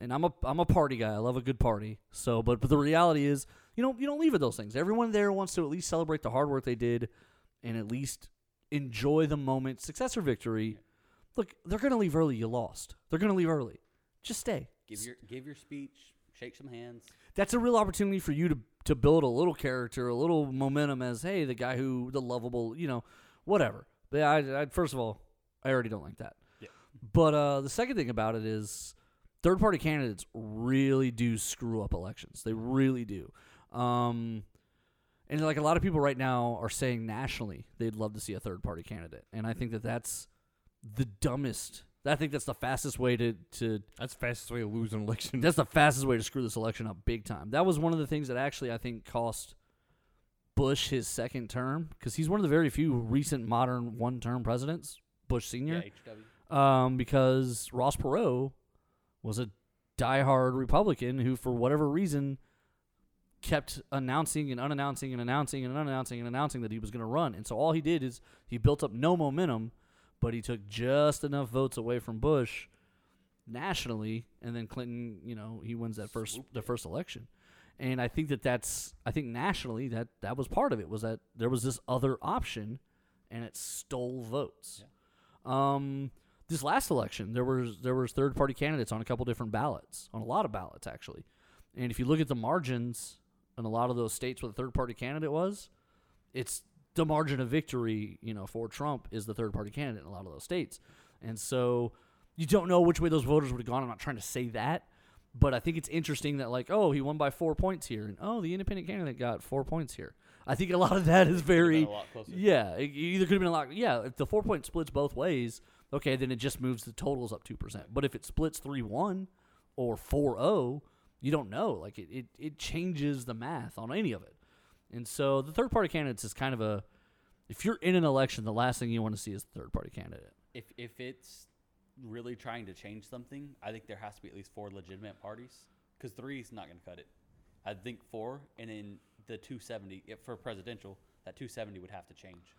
and I'm a I'm a party guy. I love a good party. So, but but the reality is, you don't you don't leave with those things. Everyone there wants to at least celebrate the hard work they did, and at least enjoy the moment, success or victory. Look, they're gonna leave early. You lost. They're gonna leave early. Just stay. Give your give your speech, shake some hands. That's a real opportunity for you to to build a little character, a little momentum as hey, the guy who the lovable, you know, whatever. But I, I first of all, I already don't like that. Yeah. But uh, the second thing about it is third party candidates really do screw up elections. They really do. Um, and like a lot of people right now are saying nationally they'd love to see a third party candidate, and I think that that's the dumbest. I think that's the fastest way to to That's the fastest way to lose an election. that's the fastest way to screw this election up big time. That was one of the things that actually I think cost Bush his second term because he's one of the very few recent modern one term presidents, Bush Senior. Yeah, Um, because Ross Perot was a diehard Republican who, for whatever reason, kept announcing and unannouncing and announcing and unannouncing and announcing that he was going to run. And so all he did is he built up no momentum, but he took just enough votes away from Bush nationally, and then Clinton, you know, he wins that first the first election. And I think that that's I think nationally that that was part of it was that there was this other option, and it stole votes. Um, this last election, there was there was third party candidates on a couple different ballots, on a lot of ballots actually. And if you look at the margins in a lot of those states where the third party candidate was, it's the margin of victory, you know, for Trump is the third party candidate in a lot of those states. And so you don't know which way those voters would have gone. I'm not trying to say that, but I think it's interesting that like, oh, he won by four points here, and oh, the independent candidate got four points here. I think a lot of that is very a lot closer. yeah. It either could have been a lot. Yeah, if the four point splits both ways, okay, then it just moves the totals up two percent. But if it splits three one or four zero, you don't know. Like it, it, it changes the math on any of it. And so the third party candidates is kind of a. If you're in an election, the last thing you want to see is the third party candidate. If if it's really trying to change something, I think there has to be at least four legitimate parties. Because three is not going to cut it. I think four, and then the 270 if for presidential, that 270 would have to change.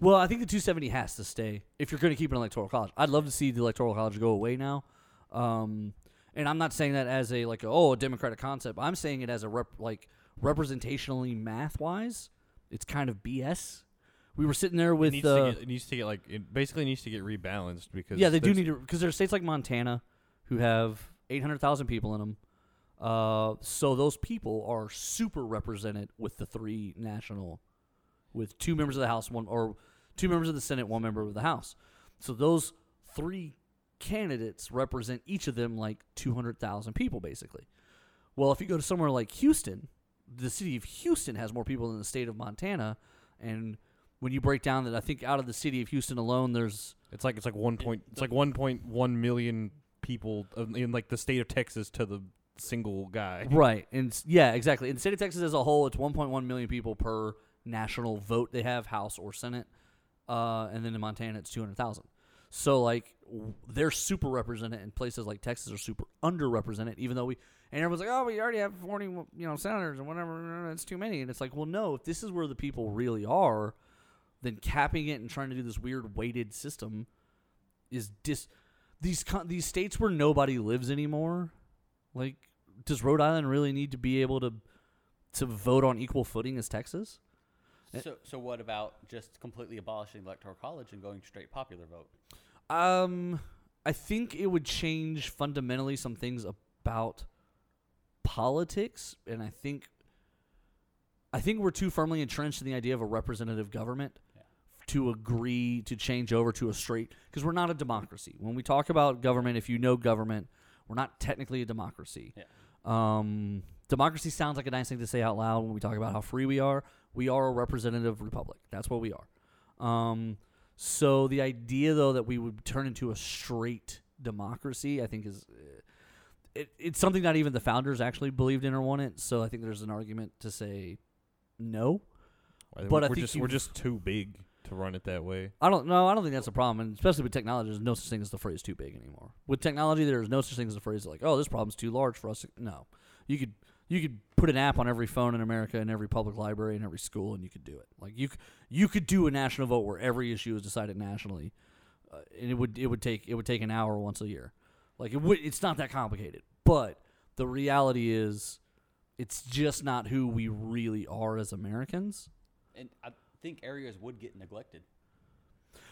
Well, I think the 270 has to stay if you're going to keep an electoral college. I'd love to see the electoral college go away now. Um, and I'm not saying that as a like oh a democratic concept. I'm saying it as a rep, like representationally math wise, it's kind of BS. We were sitting there it with needs, uh, to get, it needs to get like it basically needs to get rebalanced because yeah, they do need to because there are states like Montana who have 800,000 people in them. Uh, so those people are super represented with the three national, with two members of the House, one or two members of the Senate, one member of the House. So those three candidates represent each of them like 200,000 people basically. Well, if you go to somewhere like Houston, the city of Houston has more people than the state of Montana, and when you break down that, I think out of the city of Houston alone, there's It's like it's like one point. It's like one point one million people of- in like the state of Texas to the single guy. (laughs) Right. And s- yeah, exactly. In the state of Texas as a whole, it's 1.1 million people per national vote they have, House or Senate. Uh, and then in Montana, it's 200,000. So, like, w- they're super represented, and places like Texas are super underrepresented, even though we, and everyone's like, oh, we already have 40, you know, senators and whatever, it's too many. And it's like, well, no, if this is where the people really are, then capping it and trying to do this weird weighted system is dis. These con- these states where nobody lives anymore, like, does Rhode Island really need to be able to to vote on equal footing as Texas? Eh. So so what about just completely abolishing the electoral college and going straight popular vote? Um, I think it would change fundamentally some things about politics, and I think I think we're too firmly entrenched in the idea of a representative government. To agree to change over to a straight because we're not a democracy. When we talk about government, if you know government, We're not technically a democracy. Yeah. Um, democracy sounds like a nice thing to say out loud when we talk about how free we are. We are a representative republic. That's what we are. Um, so the idea, though, that we would turn into a straight democracy, I think is uh, it, it's something not even the founders actually believed in or wanted. So I think there's an argument to say no. But we're think just we're just too big to run it that way. I don't know. I don't think that's a problem, and especially with technology, there's no such thing as the phrase "too big" anymore. With technology, there's no such thing as the phrase like, "Oh, this problem's too large for us." No, you could you could put an app on every phone in America, in every public library, in every school, and you could do it. Like you you could do a national vote where every issue is decided nationally, uh, and it would it would take it would take an hour once a year. Like it would. It's not that complicated, but the reality is, it's just not who we really are as Americans. And I think areas would get neglected.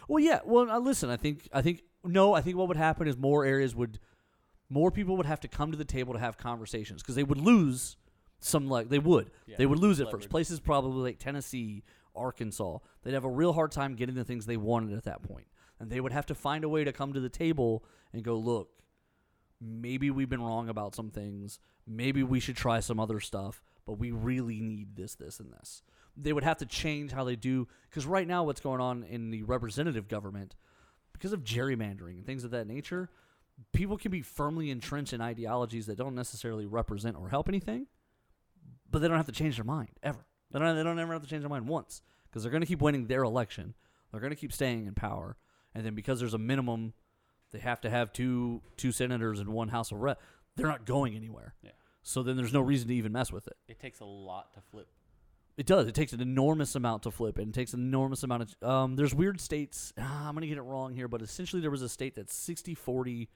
Well, yeah. Well, uh, listen. I think. I think. No. I think what would happen is more areas would, more people would have to come to the table to have conversations because they would lose some. Like they would. Yeah, they would lose at leverage. first. Places probably like Tennessee, Arkansas. They'd have a real hard time getting the things they wanted at that point, and they would have to find a way to come to the table and go, look, maybe we've been wrong about some things. Maybe we should try some other stuff, but we really need this, this, and this. They would have to change how they do because right now, what's going on in the representative government, because of gerrymandering and things of that nature, people can be firmly entrenched in ideologies that don't necessarily represent or help anything, but they don't have to change their mind ever. They don't. They don't ever have to change their mind once because they're going to keep winning their election. They're going to keep staying in power, and then because there's a minimum, they have to have two two senators and one House of Rep. They're not going anywhere. Yeah. So then there's no reason to even mess with it. It takes a lot to flip. It does. It takes an enormous amount to flip, and it takes an enormous amount of. Um, there's weird states. Ah, (sighs) I'm gonna get it wrong here, but essentially there was a state that's 60-40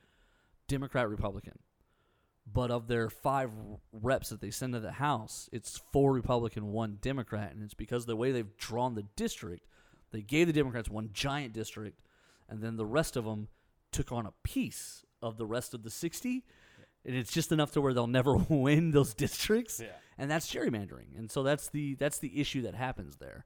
Democrat Republican, but of their five reps that they send to the House, it's four Republican, one Democrat, and it's because the way they've drawn the district, they gave the Democrats one giant district, and then the rest of them took on a piece of the rest of the 60 and it's just enough to where they'll never (laughs) win those districts Yeah. and that's gerrymandering and so that's the that's the issue that happens there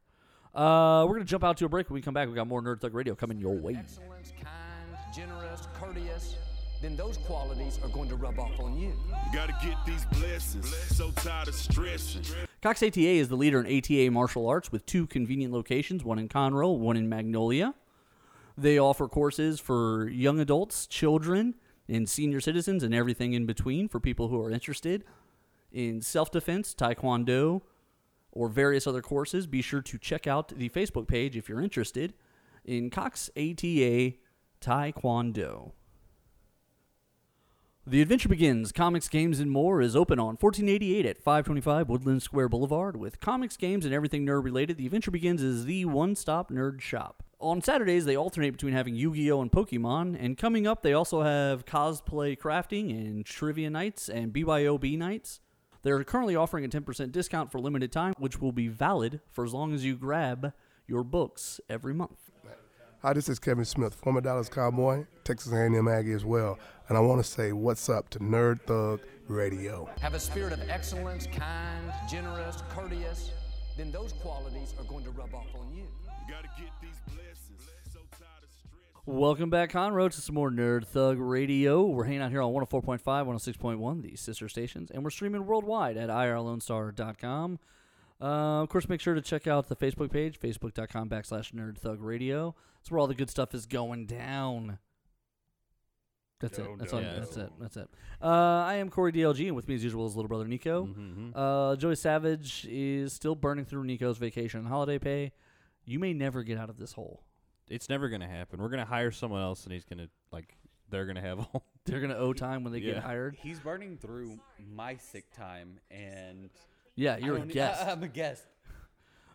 uh, we're gonna jump out to a break when we come back we got more nerd thug radio coming your way Excellence, kind, generous, courteous, then those qualities are going to rub off on you. You gotta get these blessings. So tired of stressing. cox ata is the leader in ata martial arts with two convenient locations one in conroe one in magnolia they offer courses for young adults children and senior citizens and everything in between for people who are interested in self-defense taekwondo or various other courses, be sure to check out the Facebook page if you're interested in Cox ATA Taekwondo. The Adventure Begins Comics, Games, and More is open on 1488 at 525 Woodland Square Boulevard. With comics, games, and everything nerd related, The Adventure Begins is the one stop nerd shop. On Saturdays, they alternate between having Yu Gi Oh! and Pokemon, and coming up, they also have cosplay crafting and trivia nights and BYOB nights. They're currently offering a 10% discount for limited time, which will be valid for as long as you grab your books every month. Hi, this is Kevin Smith, former Dallas Cowboy, Texas A&M Aggie as well, and I want to say what's up to Nerd Thug Radio. Have a spirit of excellence, kind, generous, courteous, then those qualities are going to rub off on you. Gotta get these blessings. So tired of stressing. Welcome back, Conroe, to some more Nerd Thug Radio. We're hanging out here on 104.5, 106.1, the sister stations, and we're streaming worldwide at irlonestar.com. Uh, of course, make sure to check out the Facebook page, facebook.com backslash Nerd Thug Radio. That's where all the good stuff is going down. That's it. That's all. go. That's it. That's it. Uh, I am Corey DLG, and with me as usual is little brother Nico. Mm-hmm. Uh, Joey Savage is still burning through Nico's vacation and holiday pay. You may never get out of this hole. It's never gonna happen. We're gonna hire someone else, and he's gonna like they're gonna have all. They're gonna owe (laughs) time when they Yeah. get hired. He's burning through my sick time, and Yeah, you're a don't- (laughs) guest. I'm a guest.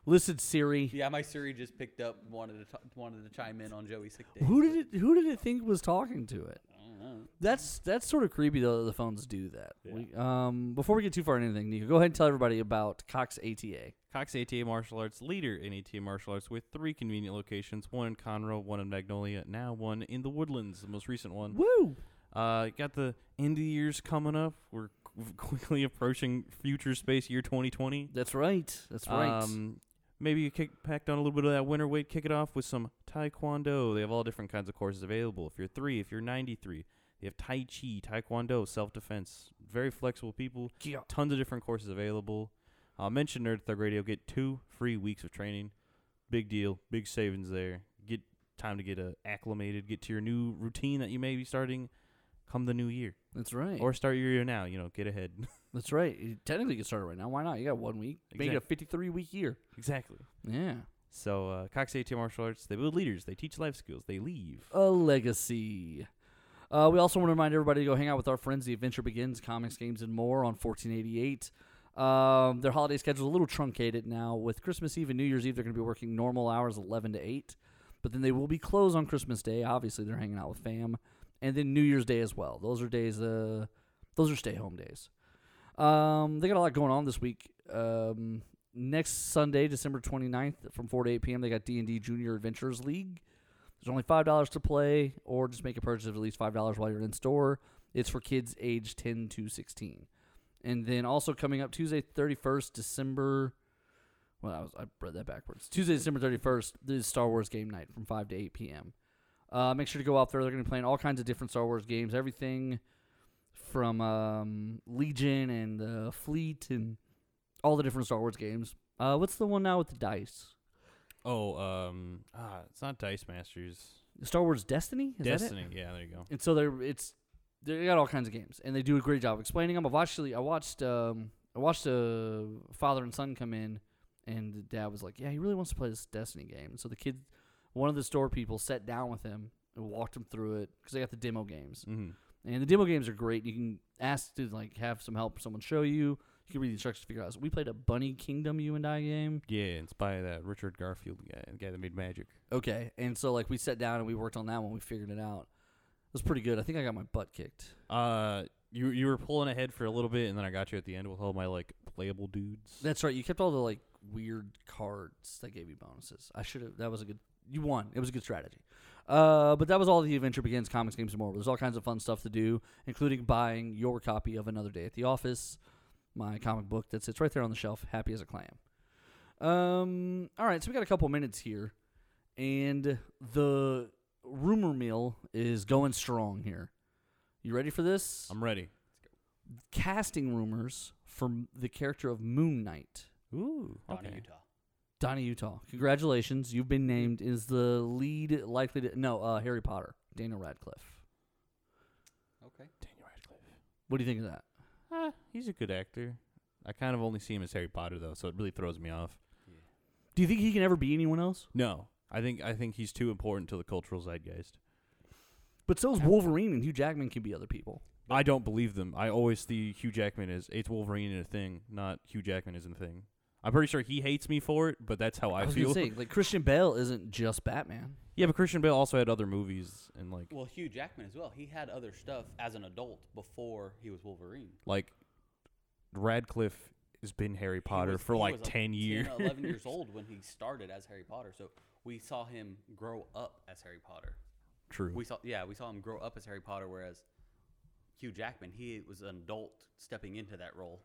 Listen, Siri. Yeah, my Siri just picked up, wanted to t- wanted to chime in on Joey's sick day. Who did it? Who did it think was talking to it? I don't know. That's that's sort of creepy though. that The phones do that. We, um, before we get too far into anything, Nico, go ahead and tell everybody about Cox ATA. Cox ATA Martial Arts, leader in ATA Martial Arts, with three convenient locations: one in Conroe, one in Magnolia, now one in the Woodlands, the most recent one. Woo! Uh, got the end of the years coming up. We're qu- (laughs) quickly approaching Future Space Year 2020. That's right. That's right. Um, maybe you kick pack down a little bit of that winter weight. Kick it off with some Taekwondo. They have all different kinds of courses available. If you're three, if you're 93, They have Tai Chi, Taekwondo, self defense. Very flexible people. Yeah. Tons of different courses available. Uh, mention Nerd Thug Radio. Get two free weeks of training. Big deal. Big savings there. Get time to get uh, acclimated. Get to your new routine that you may be starting come the new year. That's right. Or start your year now. You know, get ahead. (laughs) That's right. You technically can start it right now. Why not? You got one week. Make it a 53 week year. exactly. Yeah. So, uh, Cox AT Martial Arts, they build leaders. They teach life skills. They leave. A legacy. Uh, we also want to remind everybody to go hang out with our friends. The Adventure Begins, comics, games, and more on 1488. Um, their holiday schedule is a little truncated now. With Christmas Eve and New Year's Eve, they're going to be working normal hours, 11 to 8. But then they will be closed on Christmas Day. Obviously, they're hanging out with fam. And then New Year's Day as well. Those are days. Uh, those are stay home days. Um, they got a lot going on this week. Um, next Sunday, December 29th, from 4 to 8 p.m., they got D&D Junior Adventurers League. There's only five dollars to play, or just make a purchase of at least five dollars while you're in store. It's for kids age ten to sixteen, and then also coming up Tuesday, thirty first December. Well, I, was, I read that backwards. Tuesday, December thirty first is Star Wars game night from five to eight p.m. Uh, make sure to go out there. They're going to be playing all kinds of different Star Wars games, everything from um, Legion and uh, Fleet and all the different Star Wars games. Uh, what's the one now with the dice? Oh, um, ah, it's not Dice Masters. Star Wars Destiny. Is? Destiny. Yeah, there you go. And so they're it's they got all kinds of games, and they do a great job explaining them. I've actually I watched um I watched a father and son come in, and the dad was like, "Yeah, he really wants to play this Destiny game." And so the kid, one of the store people, sat down with him and walked him through it because they got the demo games, Mm-hmm. and the demo games are great. You can ask to like have some help, someone show you. You can read the instructions to figure out. So we played a Bunny Kingdom you and I game. Yeah, it's by that Richard Garfield guy, the guy that made Magic. Okay, and so like we sat down and we worked on that one. We figured it out. It was pretty good. I think I got my butt kicked. Uh, you you were pulling ahead for a little bit, and then I got you at the end with all my like playable dudes. That's right. You kept all the like weird cards that gave you bonuses. I should have. That was a good. You won. It was a good strategy. Uh, but that was all the adventure begins. Comics, games, and more. There's all kinds of fun stuff to do, including buying your copy of Another Day at the Office, my comic book that sits right there on the shelf, happy as a clam. Um. All right. So we got a couple minutes here, and the rumor mill is going strong here. You ready for this? I'm ready. casting rumors for the character of Moon Knight. Ooh, Donnie, okay. Utah. Donnie Utah. Congratulations. You've been named is the lead likely to no, uh Harry Potter. Daniel Radcliffe. Okay. Daniel Radcliffe. What do you think of that? Ah, he's a good actor. I kind of only see him as Harry Potter though, so it really throws me off. Do you think he can ever be anyone else? No, I think I think he's too important to the cultural zeitgeist. But so is Wolverine and Hugh Jackman can be other people. I don't believe them. I always see Hugh Jackman as it's Wolverine in a thing, not Hugh Jackman is in a thing. I'm pretty sure he hates me for it, but that's how I, I was feel. gonna say, (laughs) like Christian Bale isn't just Batman. yeah, but Christian Bale also had other movies and like Well, Hugh Jackman as well. He had other stuff as an adult before he was Wolverine. like Radcliffe has been Harry He Potter was- for he like was, 10 years. 10, 11 (laughs) years old when he started as Harry Potter. So we saw him grow up as Harry Potter. True. We saw, yeah, we saw him grow up as Harry Potter, whereas Hugh Jackman, he was an adult stepping into that role.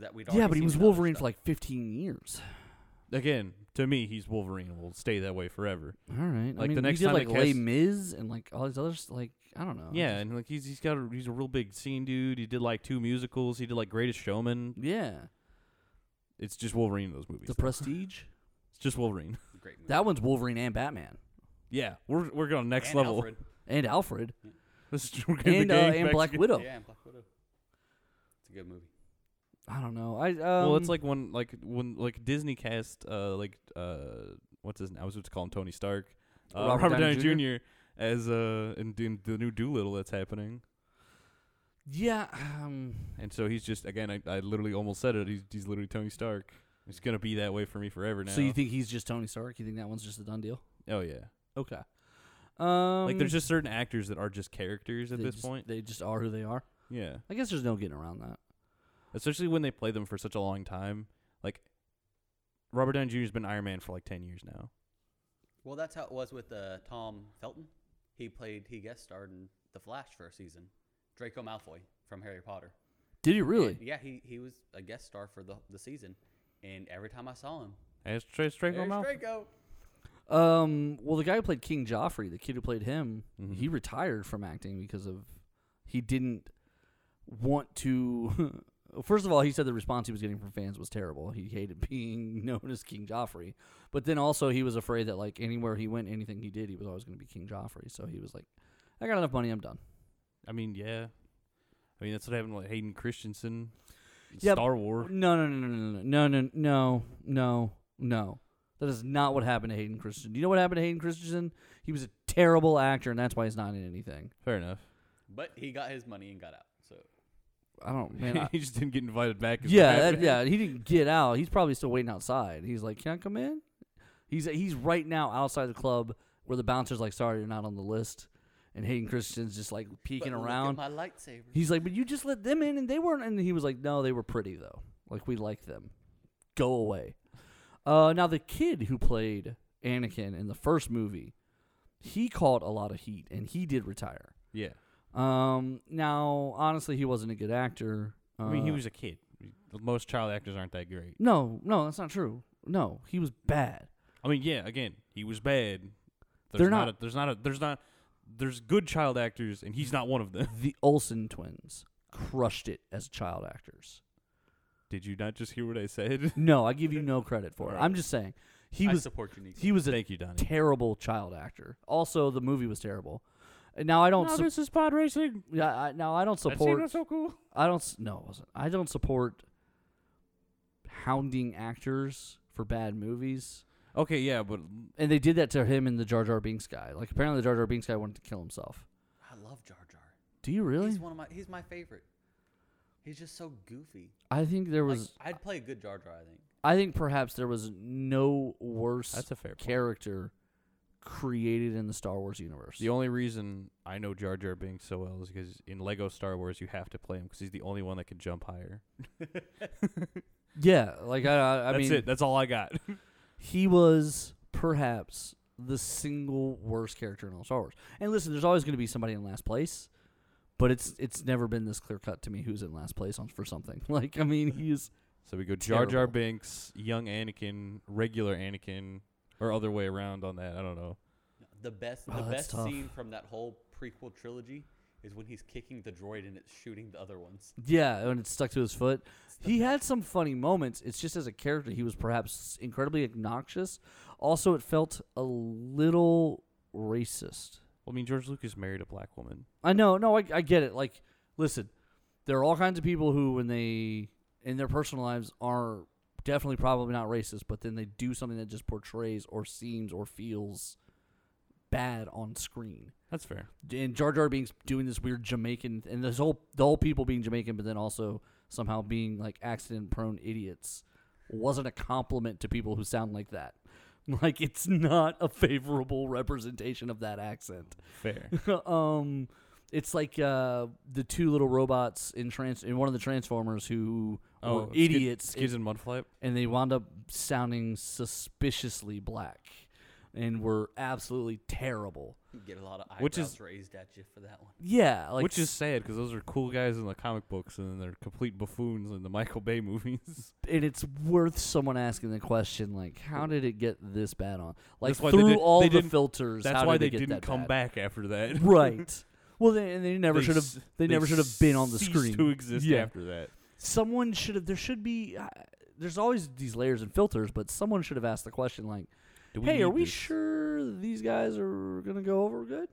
That we'd Yeah, but he was in other Wolverine for like 15 years. Again, to me, he's Wolverine will stay that way forever. All right. I Like, mean, the next he did time like they Les cast- Mis and like all these others. Like I don't know. Yeah, and like he's he's got a, he's a real big scene dude. He did like two musicals. He did like Greatest Showman. yeah. It's just Wolverine in those movies. The though. Prestige. (laughs) It's just Wolverine. (laughs) Great movie. That one's Wolverine and Batman yeah, we're we're going next And level. Alfred. (laughs) and Alfred This is and uh, and Black together. Widow. Yeah, and Black Widow. It's a good movie. I don't know. I um, well, it's like when like when like Disney cast uh like uh what's his name? I was going to call him Tony Stark. Uh, Robert Robert, Downey Downey Jr. as uh in, in the new Dolittle that's happening. yeah. Um, And so he's just again I, I literally almost said it. He's he's literally Tony Stark. It's gonna be that way for me forever now. so you think he's just Tony Stark? You think that one's just a done deal? Oh yeah. Okay. Um, like there's just certain actors that are just characters at this just- point. They just are who they are. Yeah. I guess there's no getting around that. Especially when they play them for such a long time. Like Robert Downey Jr. has been Iron Man for like ten years now. Well, that's how it was with uh, Tom Felton. He played, he guest starred in The Flash for a season. Draco Malfoy from Harry Potter. Did he really? And, yeah, he, he was a guest star for the the season. And every time I saw him, As Trace Draco there's Malfoy. Draco. Um. Well, the guy who played King Joffrey, the kid who played him, Mhm. he retired from acting because of he didn't want to. (laughs) First of all, he said the response he was getting from fans was terrible. He hated being known as King Joffrey, but then also he was afraid that like anywhere he went, anything he did, he was always going to be King Joffrey. So he was like, "I got enough money, I'm done." I mean, yeah. I mean, that's what happened with Hayden Christensen. in Yeah, Star Wars. No, no, no, no, no, no, no, no, no, no. That is not what happened to Hayden Christensen. Do you know what happened to Hayden Christensen? He was a terrible actor, and that's why he's not in anything. Fair enough. But he got his money and got out. So I don't, (laughs) man. I, he just didn't get invited back. is yeah, that, yeah. He didn't get out. He's probably still waiting outside. He's like, "Can I come in?" He's he's right now outside the club where the bouncer's like, "Sorry, you're not on the list," and Hayden Christensen's just like peeking But look at around. my lightsaber. He's like, "But you just let them in, and they weren't." And he was like, "No, they were pretty though. Like we like them. Go away." Uh, now the kid who played Anakin in the first movie, he caught a lot of heat, and he did retire. Yeah. Um, now honestly, he wasn't a good actor. I mean, he Uh, was a kid. Most child actors aren't that great. No, no, that's not true. No, he was bad. I mean, yeah. Again, he was bad. There's They're not. not- a, there's not. A, there's not. There's good child actors, and he's not one of them. The Olsen twins crushed it as child actors. Did you not just hear what I said? (laughs) No, I give you no credit for it. I'm just saying he I was support you, Nico. he was a Thank you, Donnie. terrible child actor. Also, the movie was terrible. And Now I don't. No, sup- this is pod racing. yeah, I, now I don't That scene support. was so cool. I don't. s- No, it wasn't. I don't support hounding actors for bad movies. Okay, yeah, but And they did that to him in the Jar Jar Binks guy. Like apparently, the Jar Jar Binks guy wanted to kill himself. I love Jar Jar. Do you really? He's one of my. He's my favorite. He's just so goofy. I think there Like, was. I'd play a good Jar Jar. I think. I think perhaps there was no worse that's a fair point. character created in the Star Wars universe. The only reason I know Jar Jar Binks so well is because in Lego Star Wars you have to play him because he's the only one that can jump higher. (laughs) yeah, like I, I, I That's mean, it. That's all I got. (laughs) he was perhaps the single worst character in all Star Wars. And listen, there's always going to be somebody in last place, but it's it's never been this clear cut to me who's in last place on for something. (laughs) Like I mean, he's so we go Jar Jar Terrible. Binks, young Anakin, regular Anakin, or other way around on that. I don't know. The best. Oh, the that's best tough. scene from that whole prequel trilogy is when he's kicking the droid and it's shooting the other ones. yeah, and it's stuck to his foot. He had some funny moments. It's just as a character, he was perhaps incredibly obnoxious. Also, it felt a little racist. Well, I mean, George Lucas married a black woman. I know, no, I, I get it. Like, listen, there are all kinds of people who, when they in their personal lives, are definitely probably not racist, but then they do something that just portrays or seems or feels bad on screen. That's fair. And Jar Jar being doing this weird Jamaican, and this whole the whole people being Jamaican, but then also somehow being like accident prone idiots, wasn't a compliment to people who sound like that. (laughs) Like, it's not a favorable representation of that accent. Fair. (laughs) um, it's like uh, the two little robots in trans in one of the Transformers who oh, were Skid- idiots, Skids and Mudflap. and they wound up sounding suspiciously black, and were absolutely terrible. You get a lot of eyebrows Which is- raised at you for that one. Yeah, like Which is sad because those are cool guys in the comic books, and then they're complete buffoons in the Michael Bay (laughs) movies. and it's worth someone asking the question like, how did it get this bad on? Like That's they through did- all they the filters. That's how why did they it get didn't come bad? back after that. right. (laughs) Well, they, and they never should have. They, never should have been on the screen. to exist Yeah. after that. someone should have there should be uh, there's always these layers and filters but someone should have asked the question like Do we hey are we this? sure these guys are gonna go over good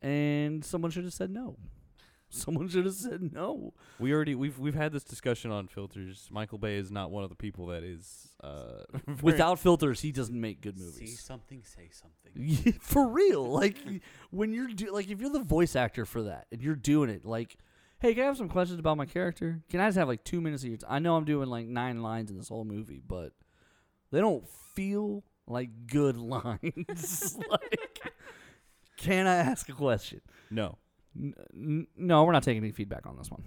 and someone should have said no (laughs) someone should have said no We already we've we've had this discussion on filters. Michael Bay is not one of the people that is uh (laughs) without filters he doesn't make good movies. See movies something, say something. (laughs) For real like when you're do like if you're the voice actor for that and you're doing it like hey can i have some questions about my character can i just have like two minutes of your time i know i'm doing like nine lines in this whole movie but they don't feel like good lines like can i ask a question no. N- n- no we're not taking any feedback on this one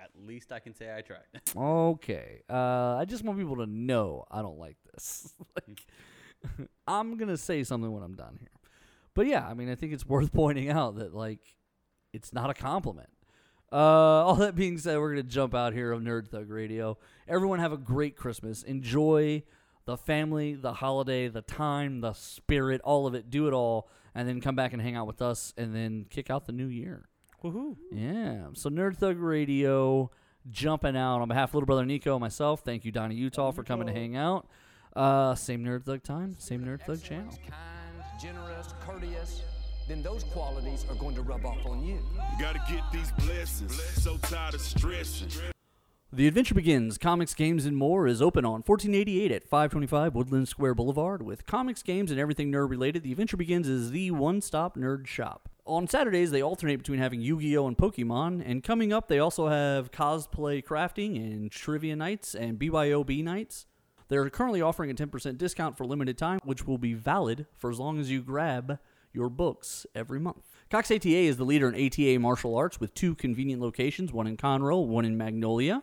At least I can say I tried. (laughs) Okay. Uh, I just want people to know I don't like this. (laughs) like, (laughs) I'm gonna say something when I'm done here. But yeah, I mean, I think it's worth pointing out that like, it's not a compliment. Uh, all that being said, we're gonna jump out here of Nerd Thug Radio. Everyone have a great Christmas. Enjoy the family, the holiday, the time, the spirit, all of it. Do it all, and then come back and hang out with us, and then kick out the new year. Woohoo! Yeah. So Nerd Thug Radio jumping out on behalf of little brother Nico and myself. Thank you, Donnie Utah, for coming to hang out. Uh, same Nerd Thug time, same Nerd Thug channel. Kind, generous, courteous, then those qualities are going to rub off on you. You gotta get these blessings. So tired of stressing. The Adventure Begins Comics, Games, and More is open on 1488 at 525 Woodland Square Boulevard. With comics, games, and everything nerd related, The Adventure Begins is the one stop nerd shop. On Saturdays, they alternate between having Yu Gi Oh! and Pokemon, and coming up, they also have cosplay crafting and trivia nights and BYOB nights. They're currently offering a 10% discount for limited time, which will be valid for as long as you grab your books every month. Cox ATA is the leader in ATA martial arts with two convenient locations, one in Conroe, one in Magnolia.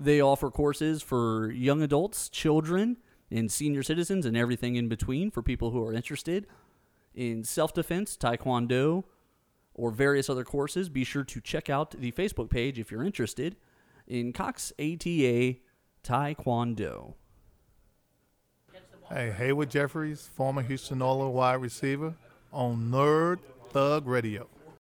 They offer courses for young adults, children, and senior citizens, and everything in between for people who are interested in self defense, taekwondo, or various other courses. Be sure to check out the Facebook page if you're interested in Cox ATA Taekwondo. Hey, Haywood Jeffires, former Houston Oilers wide receiver on Nerd Thug Radio.